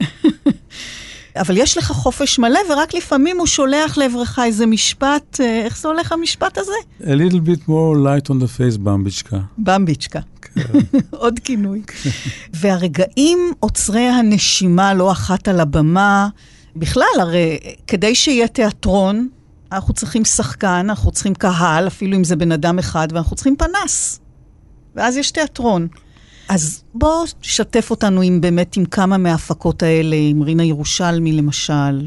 אבל יש לך חופש מלא, ורק לפעמים הוא שולח לעברך איזה משפט, אה, איך זה הולך המשפט הזה? A little bit more light on the face, במביצ'קה. במביצ'קה. כן. עוד כינוי. והרגעים עוצרי הנשימה, לא אחת על הבמה, בכלל, הרי כדי שיהיה תיאטרון, אנחנו צריכים שחקן, אנחנו צריכים קהל, אפילו אם זה בן אדם אחד, ואנחנו צריכים פנס. ואז יש תיאטרון. אז בוא תשתף אותנו עם באמת עם כמה מההפקות האלה, עם רינה ירושלמי למשל,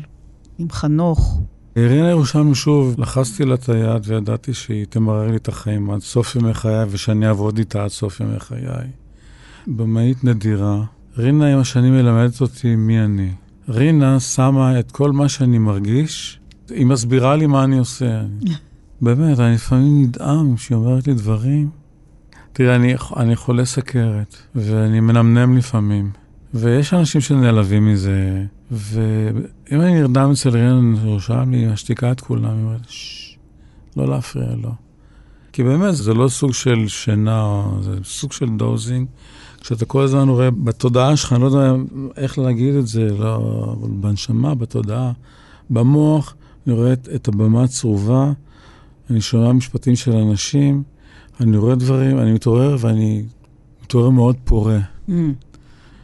עם חנוך. רינה ירושלמי, שוב, לחצתי לה את היד וידעתי שהיא תמרר לי את החיים עד סוף ימי חיי, ושאני אעבוד איתה עד סוף ימי חיי. במאית נדירה. רינה עם השנים מלמדת אותי מי אני. רינה שמה את כל מה שאני מרגיש, היא מסבירה לי מה אני עושה. באמת, אני לפעמים נדהם שהיא אומרת לי דברים. תראה, אני, אני חולה סכרת, ואני מנמנם לפעמים, ויש אנשים שנעלבים מזה, ואם אני נרדם אצל רינה ירושלמי, משתיקה את כולם, היא אומרת, לא להפריע לו. כי באמת, זה לא סוג של שינה, זה סוג של דוזינג. כשאתה כל הזמן רואה בתודעה שלך, אני לא יודע איך להגיד את זה, לא, בנשמה, בתודעה, במוח, אני רואה את הבמה הצרובה, אני שומע משפטים של אנשים, אני רואה דברים, אני מתעורר ואני מתעורר מאוד פורה. Mm.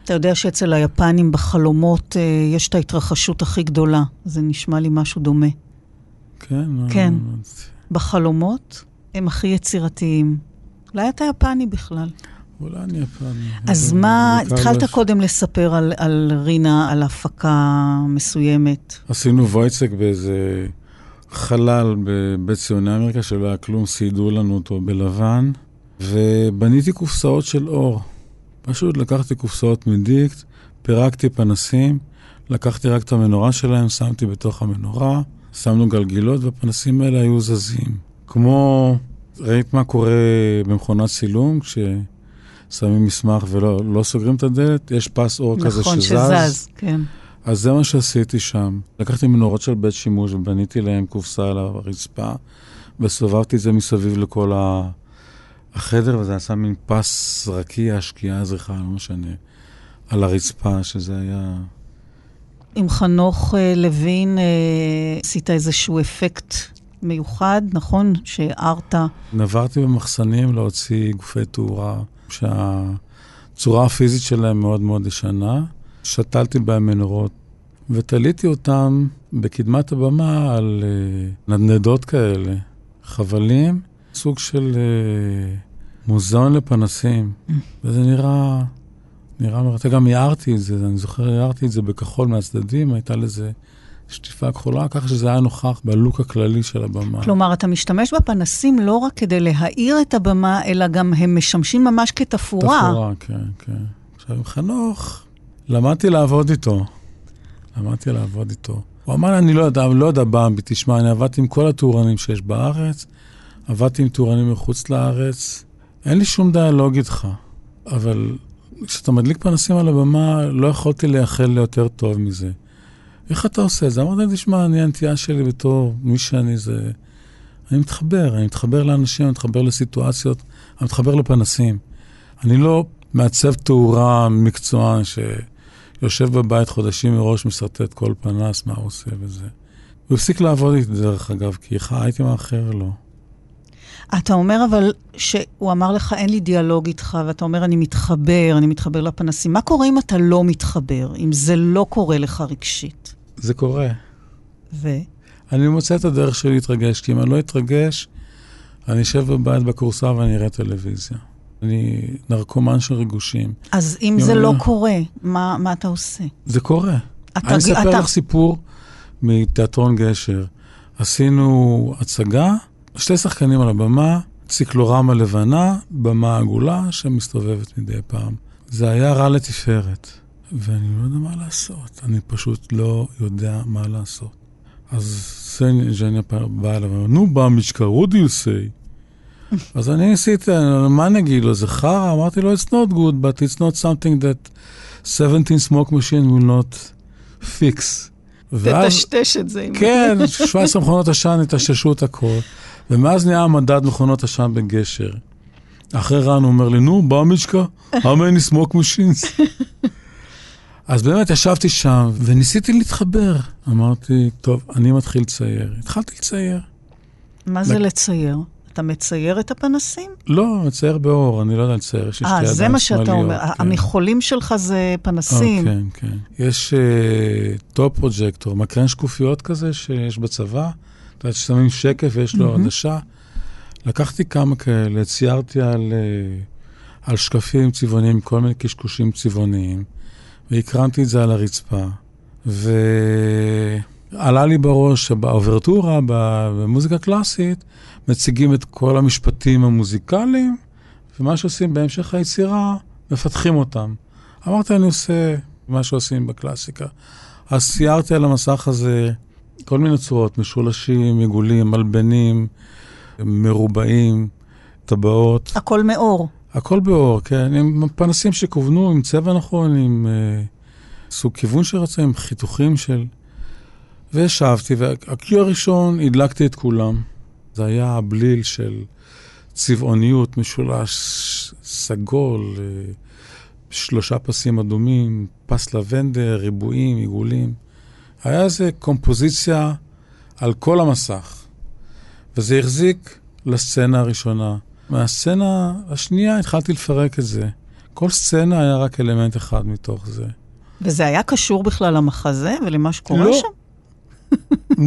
אתה יודע שאצל היפנים בחלומות אה, יש את ההתרחשות הכי גדולה. זה נשמע לי משהו דומה. כן? כן. בחלומות הם הכי יצירתיים. אולי אתה יפני בכלל. אולי אני יפני. אז מה, התחלת לש... קודם לספר על, על רינה, על הפקה מסוימת. עשינו וייצק באיזה חלל בבית ציוני אמריקה שלא היה כלום, סיידו לנו אותו בלבן, ובניתי קופסאות של אור. פשוט לקחתי קופסאות מדיקט, פירקתי פנסים, לקחתי רק את המנורה שלהם, שמתי בתוך המנורה, שמנו גלגילות, והפנסים האלה היו זזים. כמו, ראית מה קורה במכונת צילום, כששמים מסמך ולא לא סוגרים את הדלת? יש פס אור נכון, כזה שזז. נכון, שזז, כן. אז זה מה שעשיתי שם. לקחתי מנורות של בית שימוש ובניתי להם קופסה על הרצפה, וסובבתי את זה מסביב לכל החדר, וזה עשה מין פס רקיע, שקיעה, זריחה, לא משנה, על הרצפה, שזה היה... עם חנוך אה, לוין אה, עשית איזשהו אפקט מיוחד, נכון? שהערת. נברתי במחסנים להוציא גופי תאורה שהצורה הפיזית שלהם מאוד מאוד ישנה. שתלתי בהם מנורות, ותליתי אותם בקדמת הבמה על uh, נדנדות כאלה, חבלים, סוג של uh, מוזיאון לפנסים. וזה נראה, נראה מרתק. גם הערתי את זה, אני זוכר, הערתי את זה בכחול מהצדדים, הייתה לזה שטיפה כחולה, ככה שזה היה נוכח בלוק הכללי של הבמה. כלומר, אתה משתמש בפנסים לא רק כדי להאיר את הבמה, אלא גם הם משמשים ממש כתפאורה. תפאורה, כן, כן. עכשיו, עם חנוך, למדתי לעבוד איתו. למדתי לעבוד איתו. הוא אמר לי, אני לא יודע, לא יודע במבי, תשמע, אני עבדתי עם כל הטורנים שיש בארץ, עבדתי עם טורנים מחוץ לארץ, אין לי שום דיאלוג איתך, אבל כשאתה מדליק פנסים על הבמה, לא יכולתי לייחל ליותר טוב מזה. איך אתה עושה את זה? אמרתי, תשמע, אני הנטייה שלי בתור מי שאני זה... אני מתחבר, אני מתחבר לאנשים, אני מתחבר לסיטואציות, אני מתחבר לפנסים. אני לא מעצב תאורה מקצוען שיושב בבית חודשים מראש, משרטט כל פנס, מה הוא עושה וזה. הוא הפסיק לעבוד איתי, דרך אגב, כי הייתי מאחר לו. אתה אומר אבל שהוא אמר לך, אין לי דיאלוג איתך, ואתה אומר, אני מתחבר, אני מתחבר לפנסים. מה קורה אם אתה לא מתחבר, אם זה לא קורה לך רגשית? זה קורה. ו? אני מוצא את הדרך שלי להתרגש, כי אם אני לא אתרגש, אני אשב בבית בכורסה ואני אראה טלוויזיה. אני נרקומן של ריגושים. אז אם זה לא קורה, מה, מה אתה עושה? זה קורה. אתה, אני אספר אתה... לך סיפור מתיאטרון גשר. עשינו הצגה, שתי שחקנים על הבמה, ציקלורמה לבנה, במה עגולה שמסתובבת מדי פעם. זה היה רע לתפארת, ואני לא יודע מה לעשות. אני פשוט לא יודע מה לעשות. אז ז'ניה באה אליו, נו, במשקה, what do you say? אז אני ניסיתי, מה נגיד לו, זה חרא? אמרתי לו, it's not good, but it's not something that 17 smoke machine will not fix. תטשטש את זה. כן, 17 מכונות עשן יטשטשו את הכל. ומאז נהיה מדד מכונות עשן בגשר. אחרי רן הוא אומר לי, נו, במשקה, how many smoke machines? אז באמת ישבתי שם וניסיתי להתחבר. אמרתי, טוב, אני מתחיל לצייר. התחלתי לצייר. מה זה לצייר? אתה מצייר את הפנסים? לא, מצייר באור, אני לא יודע לצייר, יש לי שתי ידיים שמאליות. אה, זה מה שאתה אומר, כן. המכחולים שלך זה פנסים. כן, כן. יש top uh, projector, מקרן שקופיות כזה שיש בצבא, אתה יודע, ששמים שקף ויש לו mm-hmm. עדשה. לקחתי כמה כאלה, ציירתי על, uh, על שקפים צבעוניים, כל מיני קשקושים צבעוניים. והקרנתי את זה על הרצפה. ועלה לי בראש שבאוברטורה, במוזיקה קלאסית, מציגים את כל המשפטים המוזיקליים, ומה שעושים בהמשך היצירה, מפתחים אותם. אמרתי, אני עושה מה שעושים בקלאסיקה. אז ציירתי על המסך הזה כל מיני צורות, משולשים, עיגולים, מלבנים, מרובעים, טבעות. הכל מאור. הכל באור, כן, עם פנסים שכוונו, עם צבע נכון, עם uh, סוג כיוון שרצה, עם חיתוכים של... וישבתי, והקיו הראשון, הדלקתי את כולם. זה היה הבליל של צבעוניות, משולש סגול, uh, שלושה פסים אדומים, פס לבנדר, ריבועים, עיגולים. היה איזה קומפוזיציה על כל המסך, וזה החזיק לסצנה הראשונה. מהסצנה השנייה התחלתי לפרק את זה. כל סצנה היה רק אלמנט אחד מתוך זה. וזה היה קשור בכלל למחזה ולמה שקורה לא. שם?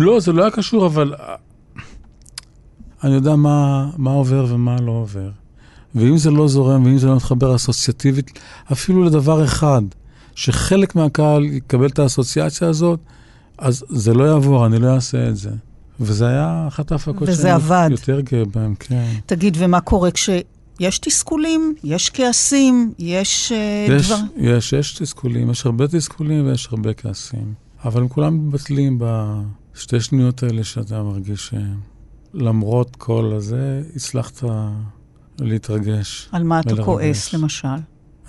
לא, זה לא היה קשור, אבל אה, אני יודע מה, מה עובר ומה לא עובר. ואם זה לא זורם, ואם זה לא מתחבר אסוציאטיבית, אפילו לדבר אחד, שחלק מהקהל יקבל את האסוציאציה הזאת, אז זה לא יעבור, אני לא אעשה את זה. וזה היה אחת ההפקות שאני עבד. יותר גאה בהן, כן. תגיד, ומה קורה כשיש תסכולים, יש כעסים, יש, uh, יש דבר... יש, יש תסכולים, יש הרבה תסכולים ויש הרבה כעסים. אבל הם כולם מתבטלים בשתי שניות האלה שאתה מרגיש שלמרות כל הזה, הצלחת להתרגש. על מה אתה ולרגש. כועס, למשל?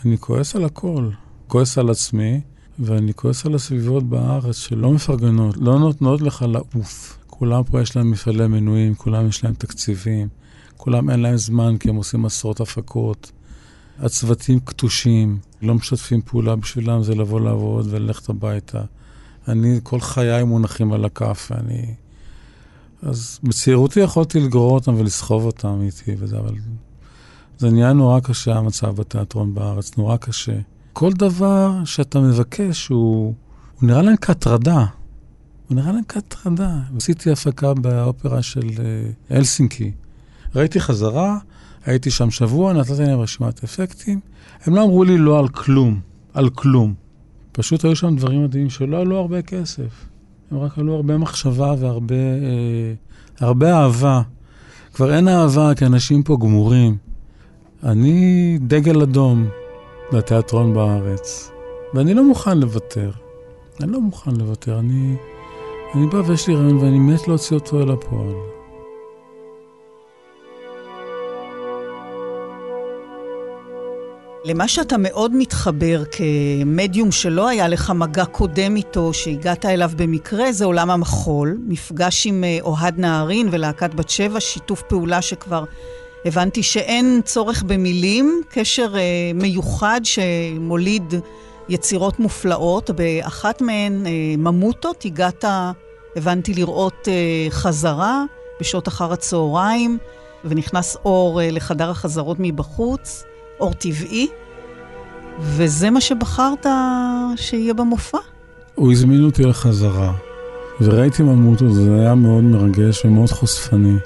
אני כועס על הכל. כועס על עצמי, ואני כועס על הסביבות בארץ שלא מפרגנות, לא נותנות לך לעוף. כולם פה יש להם מפעלי מנויים, כולם יש להם תקציבים, כולם אין להם זמן כי הם עושים עשרות הפקות. הצוותים קטושים, לא משתפים פעולה בשבילם, זה לבוא לעבוד וללכת הביתה. אני, כל חיי מונחים על הכף, ואני... אז בצעירותי יכולתי לגרור אותם ולסחוב אותם איתי וזה, אבל זה נהיה נורא קשה המצב בתיאטרון בארץ, נורא קשה. כל דבר שאתה מבקש הוא, הוא נראה להם כהטרדה. הוא נראה להם כהטרדה. עשיתי הפקה באופרה של uh, אלסינקי. ראיתי חזרה, הייתי שם שבוע, נתתי להם רשימת אפקטים. הם לא אמרו לי לא על כלום, על כלום. פשוט היו שם דברים מדהימים שלא עלו הרבה כסף. הם רק עלו הרבה מחשבה והרבה אה, הרבה אהבה. כבר אין אהבה, כי אנשים פה גמורים. אני דגל אדום לתיאטרון בארץ, ואני לא מוכן לוותר. אני לא מוכן לוותר. אני... אני בא ויש לי רעיון ואני מת להוציא אותו אל הפועל. למה שאתה מאוד מתחבר כמדיום שלא היה לך מגע קודם איתו, שהגעת אליו במקרה, זה עולם המחול. מפגש עם אה, אוהד נהרין ולהקת בת שבע, שיתוף פעולה שכבר הבנתי שאין צורך במילים, קשר אה, מיוחד שמוליד יצירות מופלאות. באחת מהן, אה, ממוטות, הגעת, הבנתי, לראות חזרה בשעות אחר הצהריים, ונכנס אור לחדר החזרות מבחוץ. אור טבעי, וזה מה שבחרת שיהיה במופע. הוא הזמין אותי לחזרה, וראיתי ממוטו, זה היה מאוד מרגש ומאוד חושפני.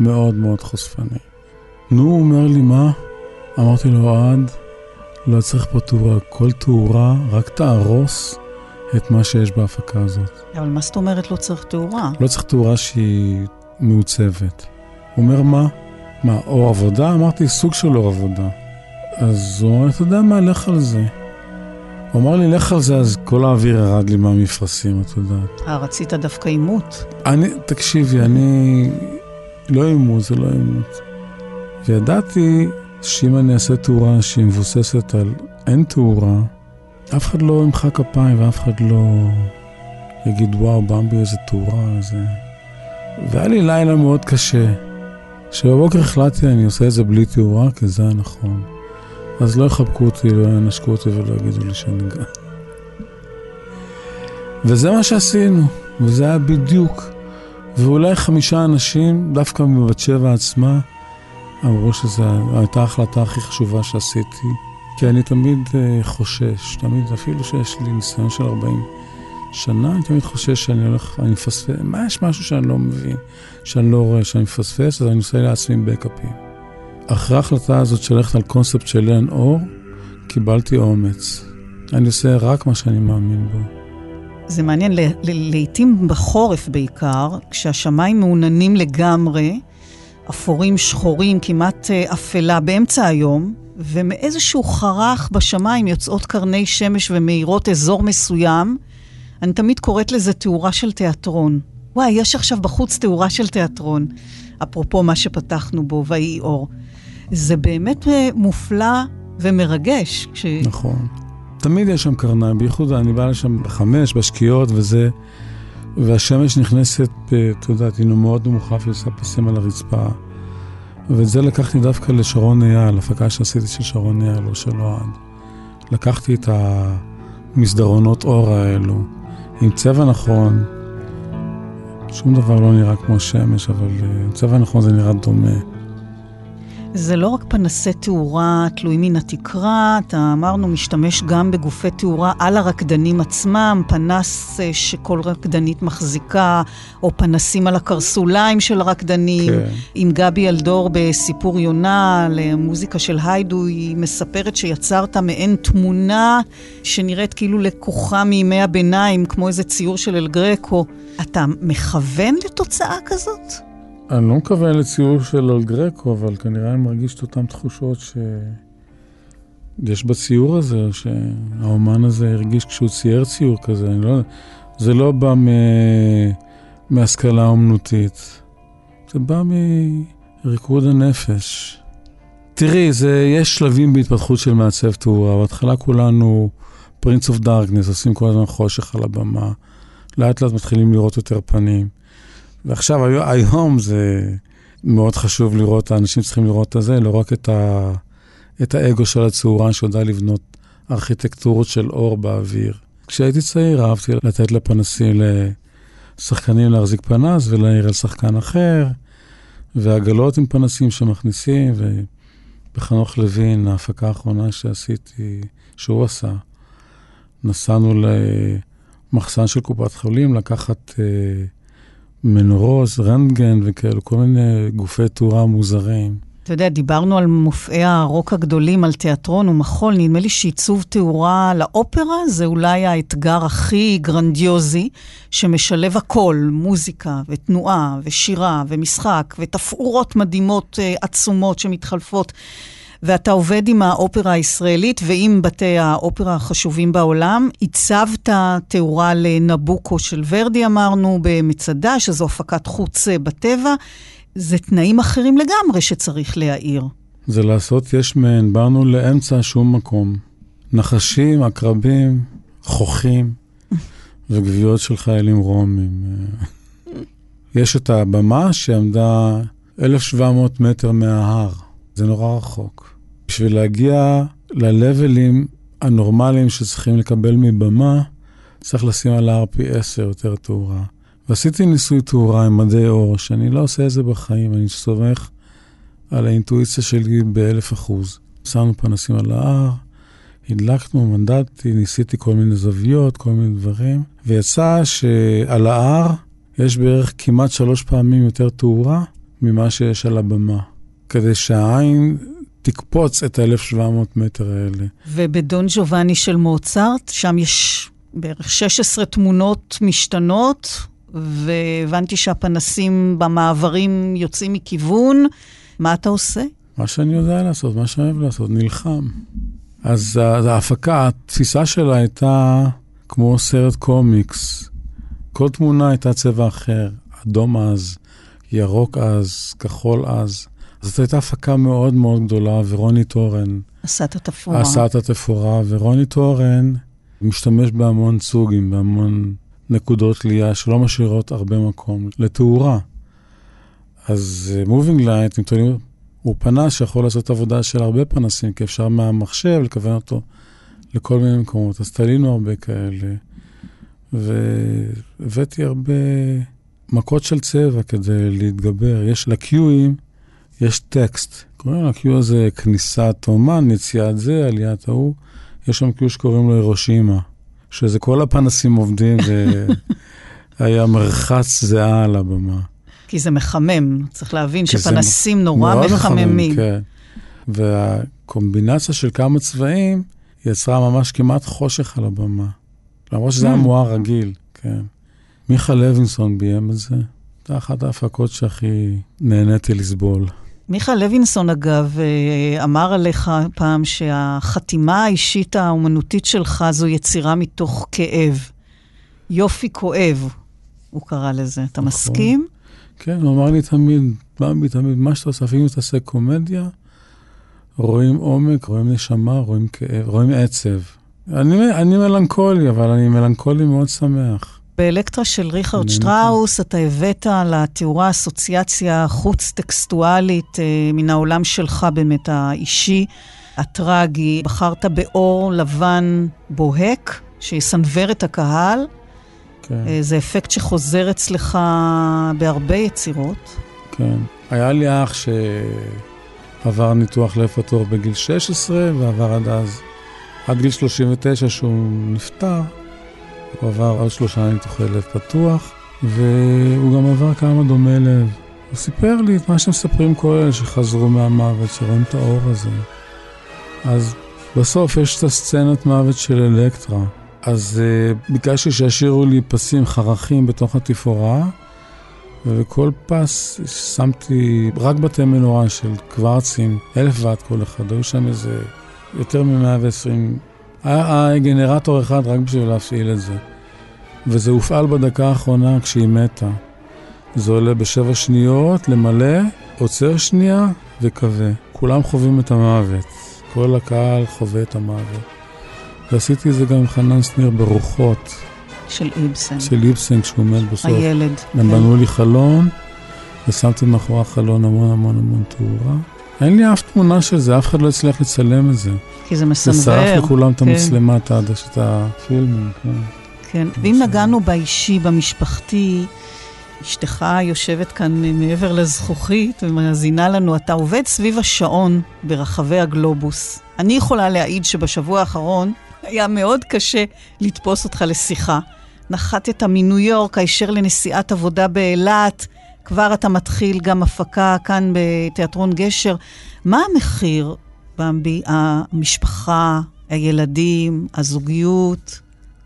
מאוד מאוד חושפני. נו, הוא אומר לי, מה? אמרתי לו, אוהד, לא צריך פה תאורה, כל תאורה רק תהרוס את מה שיש בהפקה הזאת. אבל מה זאת אומרת לא צריך תאורה? לא צריך תאורה שהיא מעוצבת. הוא אומר, מה? מה, אור עבודה? אמרתי, סוג של אור עבודה. אז הוא אמר, אתה יודע מה, לך על זה. הוא אמר לי, לך על זה, אז כל האוויר ירד לי מהמפרשים, את יודעת. אה, רצית דווקא עימות? אני, תקשיבי, אני... לא עימות, זה לא עימות. וידעתי שאם אני אעשה תאורה שהיא מבוססת על אין תאורה, אף אחד לא ימחא כפיים ואף אחד לא יגיד, וואו, במבי איזה תאורה, איזה... והיה לי לילה מאוד קשה, שבבוקר החלטתי, אני עושה את זה בלי תאורה, כי זה היה נכון. אז לא יחבקו אותי, לא ינשקו אותי ולא יגידו לי שאני גר. וזה מה שעשינו, וזה היה בדיוק. ואולי חמישה אנשים, דווקא מבת שבע עצמה, אמרו שזו הייתה ההחלטה הכי חשובה שעשיתי. כי אני תמיד uh, חושש, תמיד, אפילו שיש לי ניסיון של 40 שנה, אני תמיד חושש שאני הולך, אני מפספס, מה יש משהו שאני לא מבין, שאני לא רואה, שאני מפספס, אז אני עושה לעצמי בקאפים. אחרי ההחלטה הזאת של ללכת על קונספט של אין אור, קיבלתי אומץ. אני עושה רק מה שאני מאמין בו. זה מעניין, לעתים בחורף בעיקר, כשהשמיים מעוננים לגמרי, אפורים, שחורים, כמעט אה, אפלה, באמצע היום, ומאיזשהו חרך בשמיים יוצאות קרני שמש ומאירות אזור מסוים, אני תמיד קוראת לזה תאורה של תיאטרון. וואי, יש עכשיו בחוץ תאורה של תיאטרון. אפרופו מה שפתחנו בו, ויהי אור. זה באמת אה, מופלא ומרגש. כש... נכון. תמיד יש שם קרניים, בייחוד אני בא לשם בחמש, בשקיעות וזה, והשמש נכנסת, אה, את יודעת, היא מאוד נמוכה והיא עושה פסים על הרצפה. ואת זה לקחתי דווקא לשרון אייל, הפקה שעשיתי של שרון אייל או של אוהד. לקחתי את המסדרונות אור האלו, עם צבע נכון, שום דבר לא נראה כמו שמש, אבל uh, צבע נכון זה נראה דומה. זה לא רק פנסי תאורה תלויים מן התקרה, אתה אמרנו, משתמש גם בגופי תאורה על הרקדנים עצמם, פנס אה, שכל רקדנית מחזיקה, או פנסים על הקרסוליים של הרקדנים. כן. עם גבי אלדור בסיפור יונה, למוזיקה של היידו, היא מספרת שיצרת מעין תמונה שנראית כאילו לקוחה מימי הביניים, כמו איזה ציור של אל גרקו. אתה מכוון לתוצאה כזאת? אני לא מקווה לציור של אלגרקו, אבל כנראה אני מרגיש את אותן תחושות שיש בציור הזה, שהאומן הזה הרגיש כשהוא צייר ציור כזה. לא, זה לא בא מ... מהשכלה אומנותית, זה בא מריקוד הנפש. תראי, זה, יש שלבים בהתפתחות של מעצב תאורה. בהתחלה כולנו פרינס אוף דארקנס, עושים כל הזמן חושך על הבמה. לאט לאט מתחילים לראות יותר פנים. ועכשיו, היום זה מאוד חשוב לראות, האנשים צריכים לראות את זה, לא רק את, ה, את האגו של הצהורן שיודע לבנות ארכיטקטורות של אור באוויר. כשהייתי צעיר אהבתי לתת לפנסים, לשחקנים להחזיק פנס ולהעיר על שחקן אחר, ועגלות עם פנסים שמכניסים, ובחנוך לוין, ההפקה האחרונה שעשיתי, שהוא עשה, נסענו למחסן של קופת חולים לקחת... אה, מנורות, רנטגן וכאלו, כל מיני גופי תאורה מוזרים. אתה יודע, דיברנו על מופעי הרוק הגדולים, על תיאטרון ומחול. נדמה לי שעיצוב תאורה לאופרה זה אולי האתגר הכי גרנדיוזי, שמשלב הכל, מוזיקה ותנועה ושירה ומשחק ותפאורות מדהימות אה, עצומות שמתחלפות. ואתה עובד עם האופרה הישראלית ועם בתי האופרה החשובים בעולם. הצבת תאורה לנבוקו של ורדי, אמרנו, במצדה, שזו הפקת חוץ בטבע. זה תנאים אחרים לגמרי שצריך להעיר. זה לעשות יש מאין, באנו לאמצע שום מקום. נחשים, עקרבים, חוכים וגוויות של חיילים רומים. יש את הבמה שעמדה 1,700 מטר מההר. זה נורא רחוק. בשביל להגיע ללבלים הנורמליים שצריכים לקבל מבמה, צריך לשים על ההר פי 10 יותר תאורה. ועשיתי ניסוי תאורה עם מדי אור, שאני לא עושה את זה בחיים, אני סומך על האינטואיציה שלי באלף אחוז. שמנו פנסים על ההר, הדלקנו, מנדטתי, ניסיתי כל מיני זוויות, כל מיני דברים, ויצא שעל ההר יש בערך כמעט שלוש פעמים יותר תאורה ממה שיש על הבמה, כדי שהעין תקפוץ את ה-1700 מטר האלה. ובדון ג'ובאני של מוצרט, שם יש בערך 16 תמונות משתנות, והבנתי שהפנסים במעברים יוצאים מכיוון. מה אתה עושה? מה שאני יודע לעשות, מה שאני אוהב לעשות, נלחם. אז ההפקה, התפיסה שלה הייתה כמו סרט קומיקס. כל תמונה הייתה צבע אחר, אדום אז, ירוק אז, כחול אז. זאת הייתה הפקה מאוד מאוד גדולה, ורוני טורן... עשה את התפאורה. עשה את התפאורה, ורוני טורן משתמש בהמון צוגים, בהמון נקודות תלייה שלא משאירות הרבה מקום לתאורה. אז moving uh, light, הוא פנס שיכול לעשות עבודה של הרבה פנסים, כי אפשר מהמחשב לכוון אותו לכל מיני מקומות. אז תלינו הרבה כאלה, והבאתי הרבה מכות של צבע כדי להתגבר. יש לקיואים, יש טקסט. קוראים לקיו הזה כניסת אומן, יציאת זה, עליית ההוא. יש שם קיו שקוראים לו הירושימה, שזה כל הפנסים עובדים, והיה מרחץ זהה על הבמה. כי זה מחמם, צריך להבין שפנסים נורא מחממים. כן. והקומבינציה של כמה צבעים יצרה ממש כמעט חושך על הבמה. למרות שזה היה mm. מואר רגיל, כן. מיכה לוינסון ביים את זה. זו אחת ההפקות שהכי נהניתי לסבול. מיכה לוינסון, אגב, אה, אמר עליך פעם שהחתימה האישית האומנותית שלך זו יצירה מתוך כאב. יופי כואב, הוא קרא לזה. אתה נכון. מסכים? כן, הוא אמר לי תמיד, במבי, תמיד, מה שאתה עושה, אם אתה עושה קומדיה, רואים עומק, רואים נשמה, רואים כאב, רואים עצב. אני, אני מלנכולי, אבל אני מלנכולי מאוד שמח. באלקטרה של ריכרד שטראוס, אתה הבאת לתיאורה אסוציאציה חוץ-טקסטואלית אה, מן העולם שלך באמת, האישי, הטרגי. בחרת באור לבן בוהק, שיסנוור את הקהל. כן. אה, זה אפקט שחוזר אצלך בהרבה יצירות. כן. היה לי אח שעבר ניתוח לב פתוח בגיל 16, ועבר עד אז, עד גיל 39 שהוא נפטר, הוא עבר עוד שלושה ניתוחי לב פתוח, והוא גם עבר כמה דומי לב. הוא סיפר לי את מה שמספרים כל אלה שחזרו מהמוות, שרואים את האור הזה. אז בסוף יש את הסצנת מוות של אלקטרה. אז uh, ביקשתי שישאירו לי פסים חרכים בתוך התפאורה, ובכל פס שמתי רק בתי מנורה של קוורצים, אלף ואט כל אחד, היו שם איזה יותר מ-120. היה גנרטור אחד רק בשביל להפעיל את זה. וזה הופעל בדקה האחרונה כשהיא מתה. זה עולה בשבע שניות, למלא, עוצר שנייה וכבה. כולם חווים את המוות. כל הקהל חווה את המוות. ועשיתי את זה גם עם חנן שניר ברוחות. של איבסן. של איבסן, כשהוא מת בסוף. הילד. הם כן. בנו לי חלון, ושמתי מאחורי החלון המון המון המון תאורה. אין לי אף תמונה של זה, אף אחד לא הצליח לצלם את זה. כי זה מסנוור. ושרף לכולם כן. את המצלמה, את הפילמים, כן. כן, ואם נגענו באישי, במשפחתי, אשתך יושבת כאן מעבר לזכוכית ומאזינה לנו, אתה עובד סביב השעון ברחבי הגלובוס. אני יכולה להעיד שבשבוע האחרון היה מאוד קשה לתפוס אותך לשיחה. נחתת מניו יורק הישר לנסיעת עבודה באילת, כבר אתה מתחיל גם הפקה כאן בתיאטרון גשר. מה המחיר, במבי, המשפחה, הילדים, הזוגיות?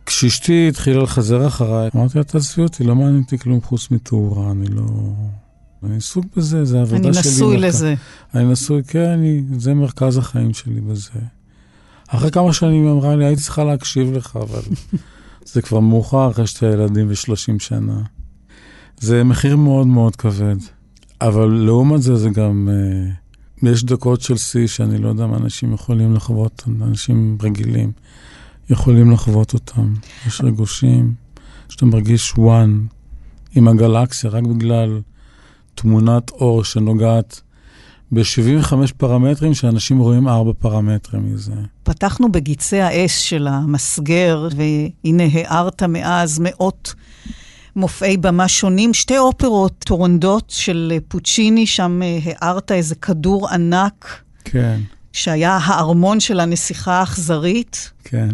כשאשתי התחילה לחזר אחריי, אמרתי לה, תעזבי אותי, לא מעניין אותי כלום חוץ מתאורה, אני לא... אני עיסוק בזה, זה עבודה אני שלי. אני נשוי מרכ... לזה. אני נשוי, כן, אני, זה מרכז החיים שלי בזה. אחרי כמה שנים היא אמרה לי, הייתי צריכה להקשיב לך, אבל זה כבר מאוחר אחרי שתי ילדים ו-30 שנה. זה מחיר מאוד מאוד כבד. אבל לעומת זה, זה גם... Uh, יש דקות של שיא שאני לא יודע מה אנשים יכולים לחוות, אנשים רגילים יכולים לחוות אותם. יש רגושים שאתה מרגיש one עם הגלקסיה, רק בגלל תמונת אור שנוגעת ב-75 פרמטרים, שאנשים רואים ארבע פרמטרים מזה. פתחנו בגיצי האש של המסגר, והנה הארת מאז מאות מופעי במה שונים. שתי אופרות טורנדות של פוצ'יני, שם הארת איזה כדור ענק. כן. שהיה הארמון של הנסיכה האכזרית. כן.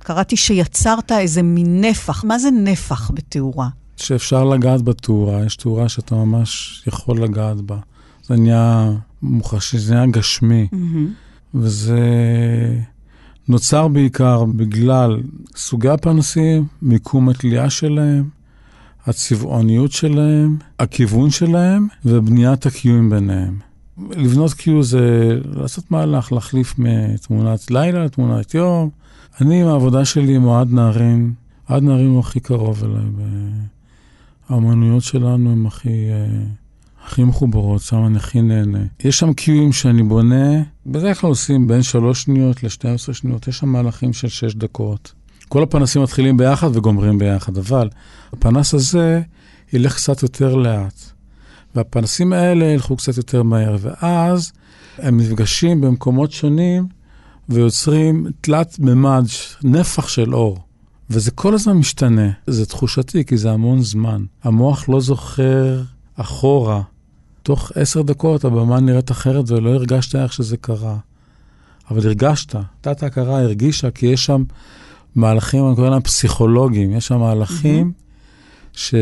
וקראתי שיצרת איזה מין נפח. מה זה נפח בתאורה? שאפשר לגעת בתאורה, יש תאורה שאתה ממש יכול לגעת בה. זה נהיה מוחשי, זה נהיה גשמי. Mm-hmm. וזה נוצר בעיקר בגלל סוגי הפנסים, מיקום התלייה שלהם, הצבעוניות שלהם, הכיוון שלהם ובניית הקיואים ביניהם. לבנות קיו זה לעשות מהלך, להחליף מתמונת לילה לתמונת יום. אני עם העבודה שלי עם אוהד נערים, אוהד נערים הוא הכי קרוב אליי. האמנויות שלנו הן הכי, הכי מחוברות, שם אני הכי נהנה. יש שם קיואים שאני בונה, בדרך כלל עושים בין 3 שניות ל-12 שניות, יש שם מהלכים של 6 דקות. כל הפנסים מתחילים ביחד וגומרים ביחד, אבל הפנס הזה ילך קצת יותר לאט. והפנסים האלה ילכו קצת יותר מהר, ואז הם נפגשים במקומות שונים ויוצרים תלת ממד, נפח של אור. וזה כל הזמן משתנה. זה תחושתי, כי זה המון זמן. המוח לא זוכר אחורה. תוך עשר דקות הבמה נראית אחרת ולא הרגשת איך שזה קרה. אבל הרגשת, תת ההכרה הרגישה, כי יש שם מהלכים, אני קורא להם פסיכולוגיים, יש שם מהלכים ש...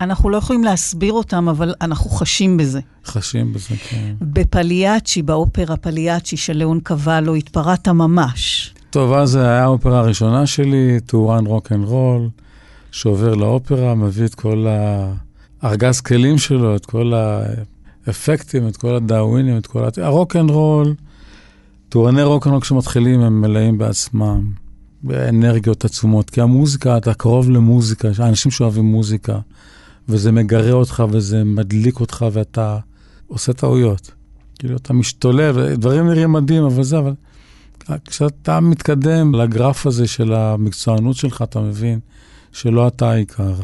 אנחנו לא יכולים להסביר אותם, אבל אנחנו חשים בזה. חשים בזה, כן. בפליאצ'י, באופרה פליאצ'י של לאונקוואלו, התפרעת ממש. טוב, אז זה היה האופרה הראשונה שלי, תאורן rock and roll, שעובר לאופרה, מביא את כל הארגז כלים שלו, את כל האפקטים, את כל הדאווינים, את כל... ה rock and roll, תאורני rock and roll כשמתחילים הם מלאים בעצמם, באנרגיות עצומות, כי המוזיקה, אתה קרוב למוזיקה, אנשים שאוהבים מוזיקה. וזה מגרה אותך וזה מדליק אותך ואתה עושה טעויות. כאילו, אתה משתולל, דברים נראים מדהים, אבל זה, אבל כשאתה מתקדם לגרף הזה של המקצוענות שלך, אתה מבין שלא אתה העיקר.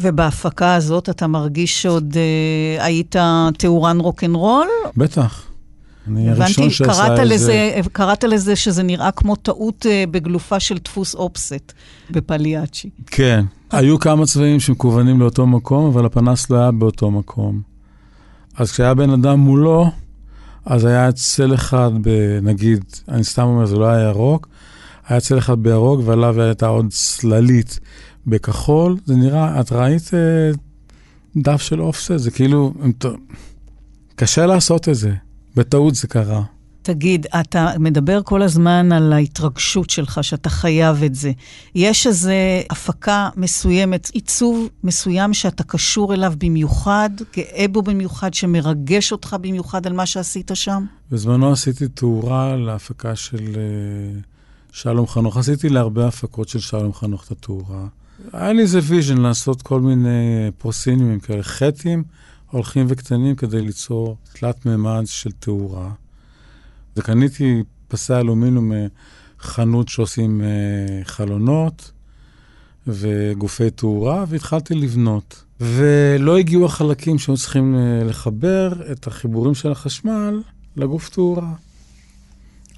ובהפקה הזאת אתה מרגיש שעוד אה, היית טהורן רוקנרול? בטח. אני הראשון שעשה את זה. קראת לזה שזה נראה כמו טעות אה, בגלופה של דפוס אופסט בפליאצ'י. כן. היו כמה צבעים שמכוונים לאותו מקום, אבל הפנס לא היה באותו מקום. אז כשהיה בן אדם מולו, אז היה צל אחד, נגיד, אני סתם אומר, זה לא היה ירוק, היה צל אחד בירוק, ועליו הייתה עוד צללית בכחול. זה נראה, את ראית אה, דף של אופסט? זה כאילו, קשה לעשות את זה. בטעות זה קרה. תגיד, אתה מדבר כל הזמן על ההתרגשות שלך, שאתה חייב את זה. יש איזו הפקה מסוימת, עיצוב מסוים שאתה קשור אליו במיוחד, גאה בו במיוחד, שמרגש אותך במיוחד על מה שעשית שם? בזמנו עשיתי תאורה להפקה של uh, שלום חנוך. עשיתי להרבה הפקות של שלום חנוך את התאורה. היה לי איזה vision לעשות כל מיני פרוסניומים כאלה, חטים הולכים וקטנים כדי ליצור תלת מימד של תאורה. וקניתי פסי אלומיניום מחנות שעושים אה, חלונות וגופי תאורה, והתחלתי לבנות. ולא הגיעו החלקים שהיו צריכים אה, לחבר את החיבורים של החשמל לגוף תאורה.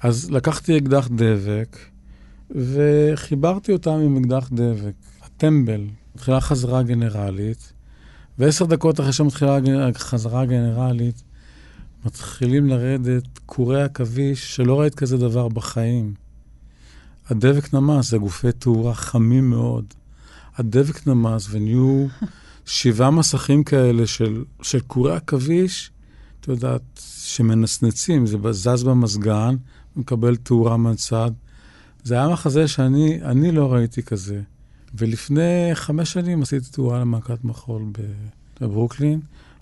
אז לקחתי אקדח דבק וחיברתי אותם עם אקדח דבק. הטמבל, מתחילה חזרה גנרלית, ועשר דקות אחרי שמתחילה חזרה גנרלית, מתחילים לרדת קורי עכביש שלא ראית כזה דבר בחיים. הדבק נמס, זה גופי תאורה חמים מאוד. הדבק נמס ונהיו שבעה מסכים כאלה של, של קורי עכביש, את יודעת, שמנצנצים, זה זז במזגן, מקבל תאורה מהצד. זה היה מחזה שאני לא ראיתי כזה. ולפני חמש שנים עשיתי תאורה למעקת מחול בברוקלין,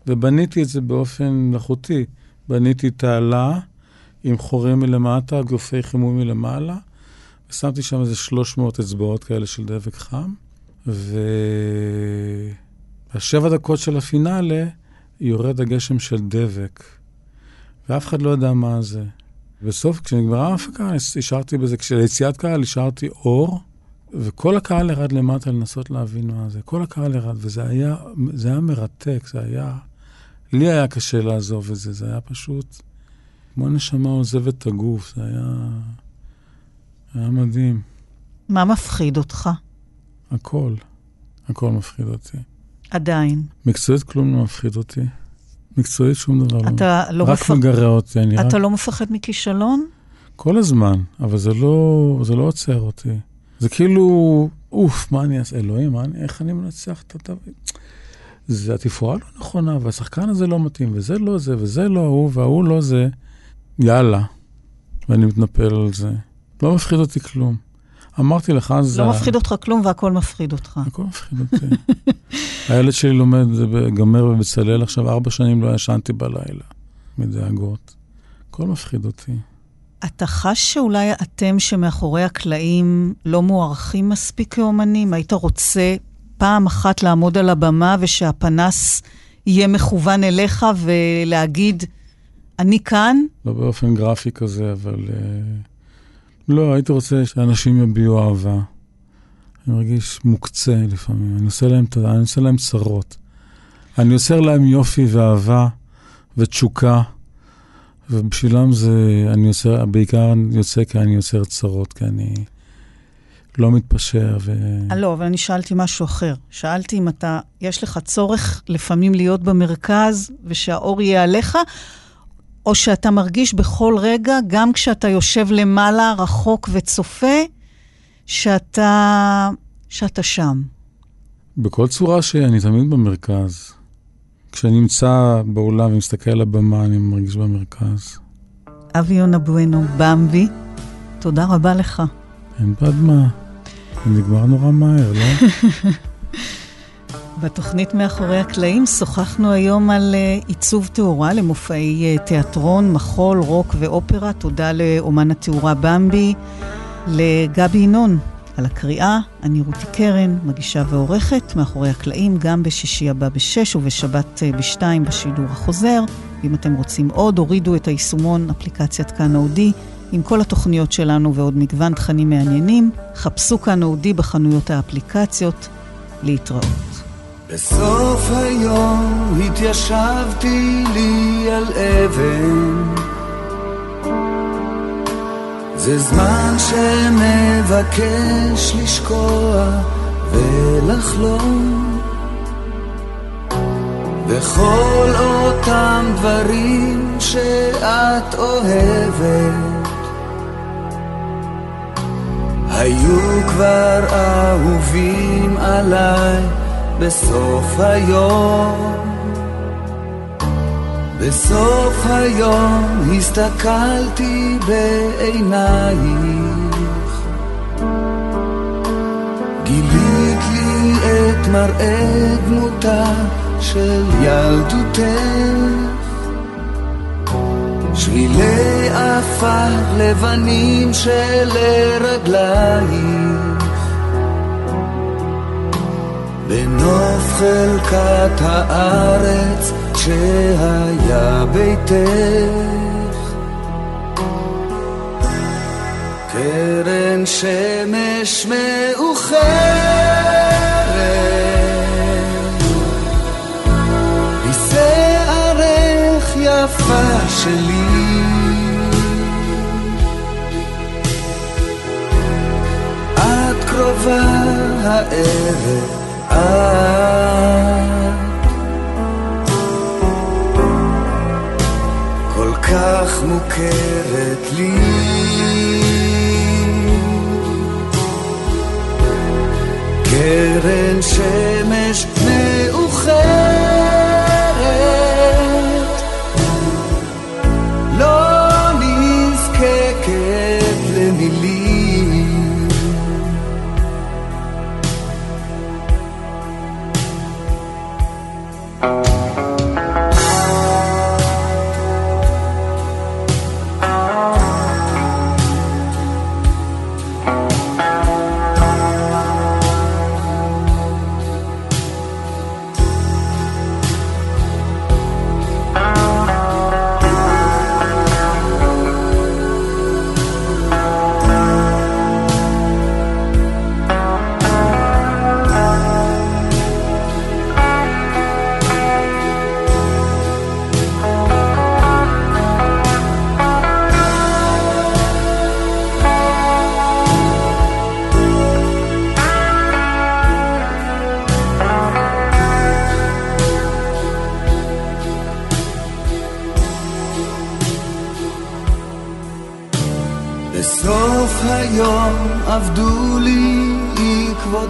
ובניתי את זה באופן מלאכותי. בניתי תעלה עם חורים מלמטה, גופי חימום מלמעלה, ושמתי שם איזה 300 אצבעות כאלה של דבק חם, ובשבע דקות של הפינאלה יורד הגשם של דבק, ואף אחד לא יודע מה זה. בסוף, כשנגמרה ההפקה, השארתי בזה, כשליציאת קהל השארתי אור, וכל הקהל ירד למטה לנסות להבין מה זה. כל הקהל ירד, וזה היה, זה היה מרתק, זה היה... לי היה קשה לעזוב את זה, זה היה פשוט כמו נשמה עוזבת את הגוף, זה היה... היה מדהים. מה מפחיד אותך? הכל. הכל מפחיד אותי. עדיין. מקצועית כלום לא מפחיד אותי. מקצועית שום דבר לא. אתה לא, רק מפח... מגרה אותי. אני אתה רק... לא מפחד מכישלון? כל הזמן, אבל זה לא, זה לא עוצר אותי. זה כאילו, אוף, מה אני אעשה? אלוהים, מה אני, איך אני מנצח את התווים? זה התפאורה לא נכונה, והשחקן הזה לא מתאים, וזה לא זה, וזה לא ההוא, וההוא לא זה. יאללה. ואני מתנפל על זה. לא מפחיד אותי כלום. אמרתי לך, זה... לא מפחיד אותך כלום והכל מפחיד אותך. הכל מפחיד אותי. הילד שלי לומד, גמר בבצלאל עכשיו, ארבע שנים לא ישנתי בלילה, מדאגות. הכל מפחיד אותי. אתה חש שאולי אתם שמאחורי הקלעים לא מוערכים מספיק כאומנים? היית רוצה פעם אחת לעמוד על הבמה ושהפנס יהיה מכוון אליך ולהגיד, אני כאן? לא באופן גרפי כזה, אבל... Uh, לא, הייתי רוצה שאנשים יביעו אהבה. אני מרגיש מוקצה לפעמים, אני עושה להם, אני עושה להם צרות. אני עושה להם יופי ואהבה ותשוקה, ובשבילם זה, אני עושה, בעיקר אני יוצא כי אני יוצר צרות, כי אני לא מתפשר. ו... לא, אבל אני שאלתי משהו אחר. שאלתי אם אתה, יש לך צורך לפעמים להיות במרכז ושהאור יהיה עליך, או שאתה מרגיש בכל רגע, גם כשאתה יושב למעלה, רחוק וצופה, שאתה, שאתה שם. בכל צורה שאני תמיד במרכז. כשאני נמצא באולם ומסתכל על הבמה, אני מרגיש במרכז. אבי יונה בואנו, במבי, תודה רבה לך. אין בעד מה. זה נגמר נורא מהר, לא? בתוכנית מאחורי הקלעים שוחחנו היום על אה, עיצוב תאורה למופעי אה, תיאטרון, מחול, רוק ואופרה. תודה לאומן התאורה במבי, לגבי ינון על הקריאה. אני רותי קרן, מגישה ועורכת, מאחורי הקלעים, גם בשישי הבא בשש ובשבת אה, בשתיים בשידור החוזר. אם אתם רוצים עוד, הורידו את היישומון אפליקציית כאן אודי. עם כל התוכניות שלנו ועוד מגוון תכנים מעניינים. חפשו כאן אודי בחנויות האפליקציות. להתראות. בסוף היום התיישבתי לי על אבן. זה זמן שמבקש לשקוע ולחלום. וכל אותם דברים שאת אוהבת היו כבר אהובים עליי בסוף היום. בסוף היום הסתכלתי בעינייך, גילית לי את מראה דמותה של ילדותך, שבילי עפר לבנים שלרגלייך. בנוף חלקת הארץ שהיה ביתך. קרן שמש מאוחרת, בשערך יפה שלי. את קרובה הערב כל כך מוכרת לי. קרן שמש מאוחרת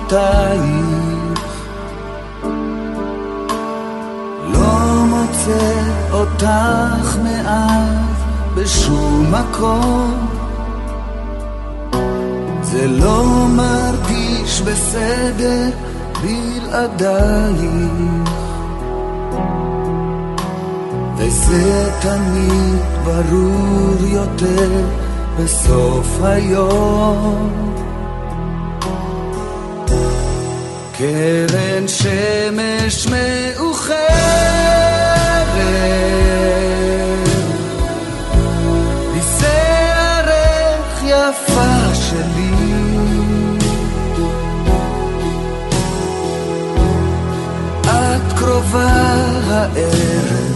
עקבותייך לא מוצא אותך מאז בשום מקום. זה לא מרגיש בסדר בלעדייך. וזה תמיד ברור יותר בסוף היום קרן שמש מאוחרת. היא יפה שלי. את קרובה הערב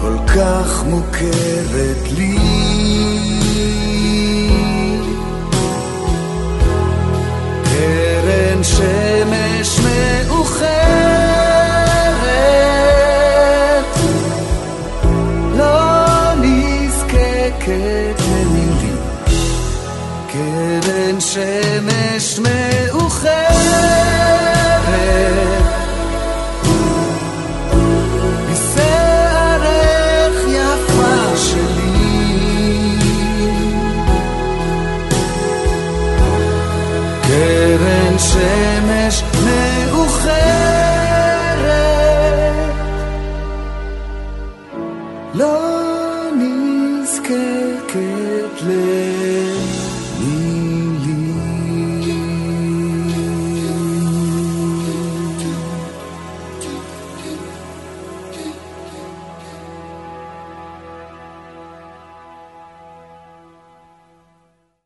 כל כך מוכרת לי שמש מאוחרת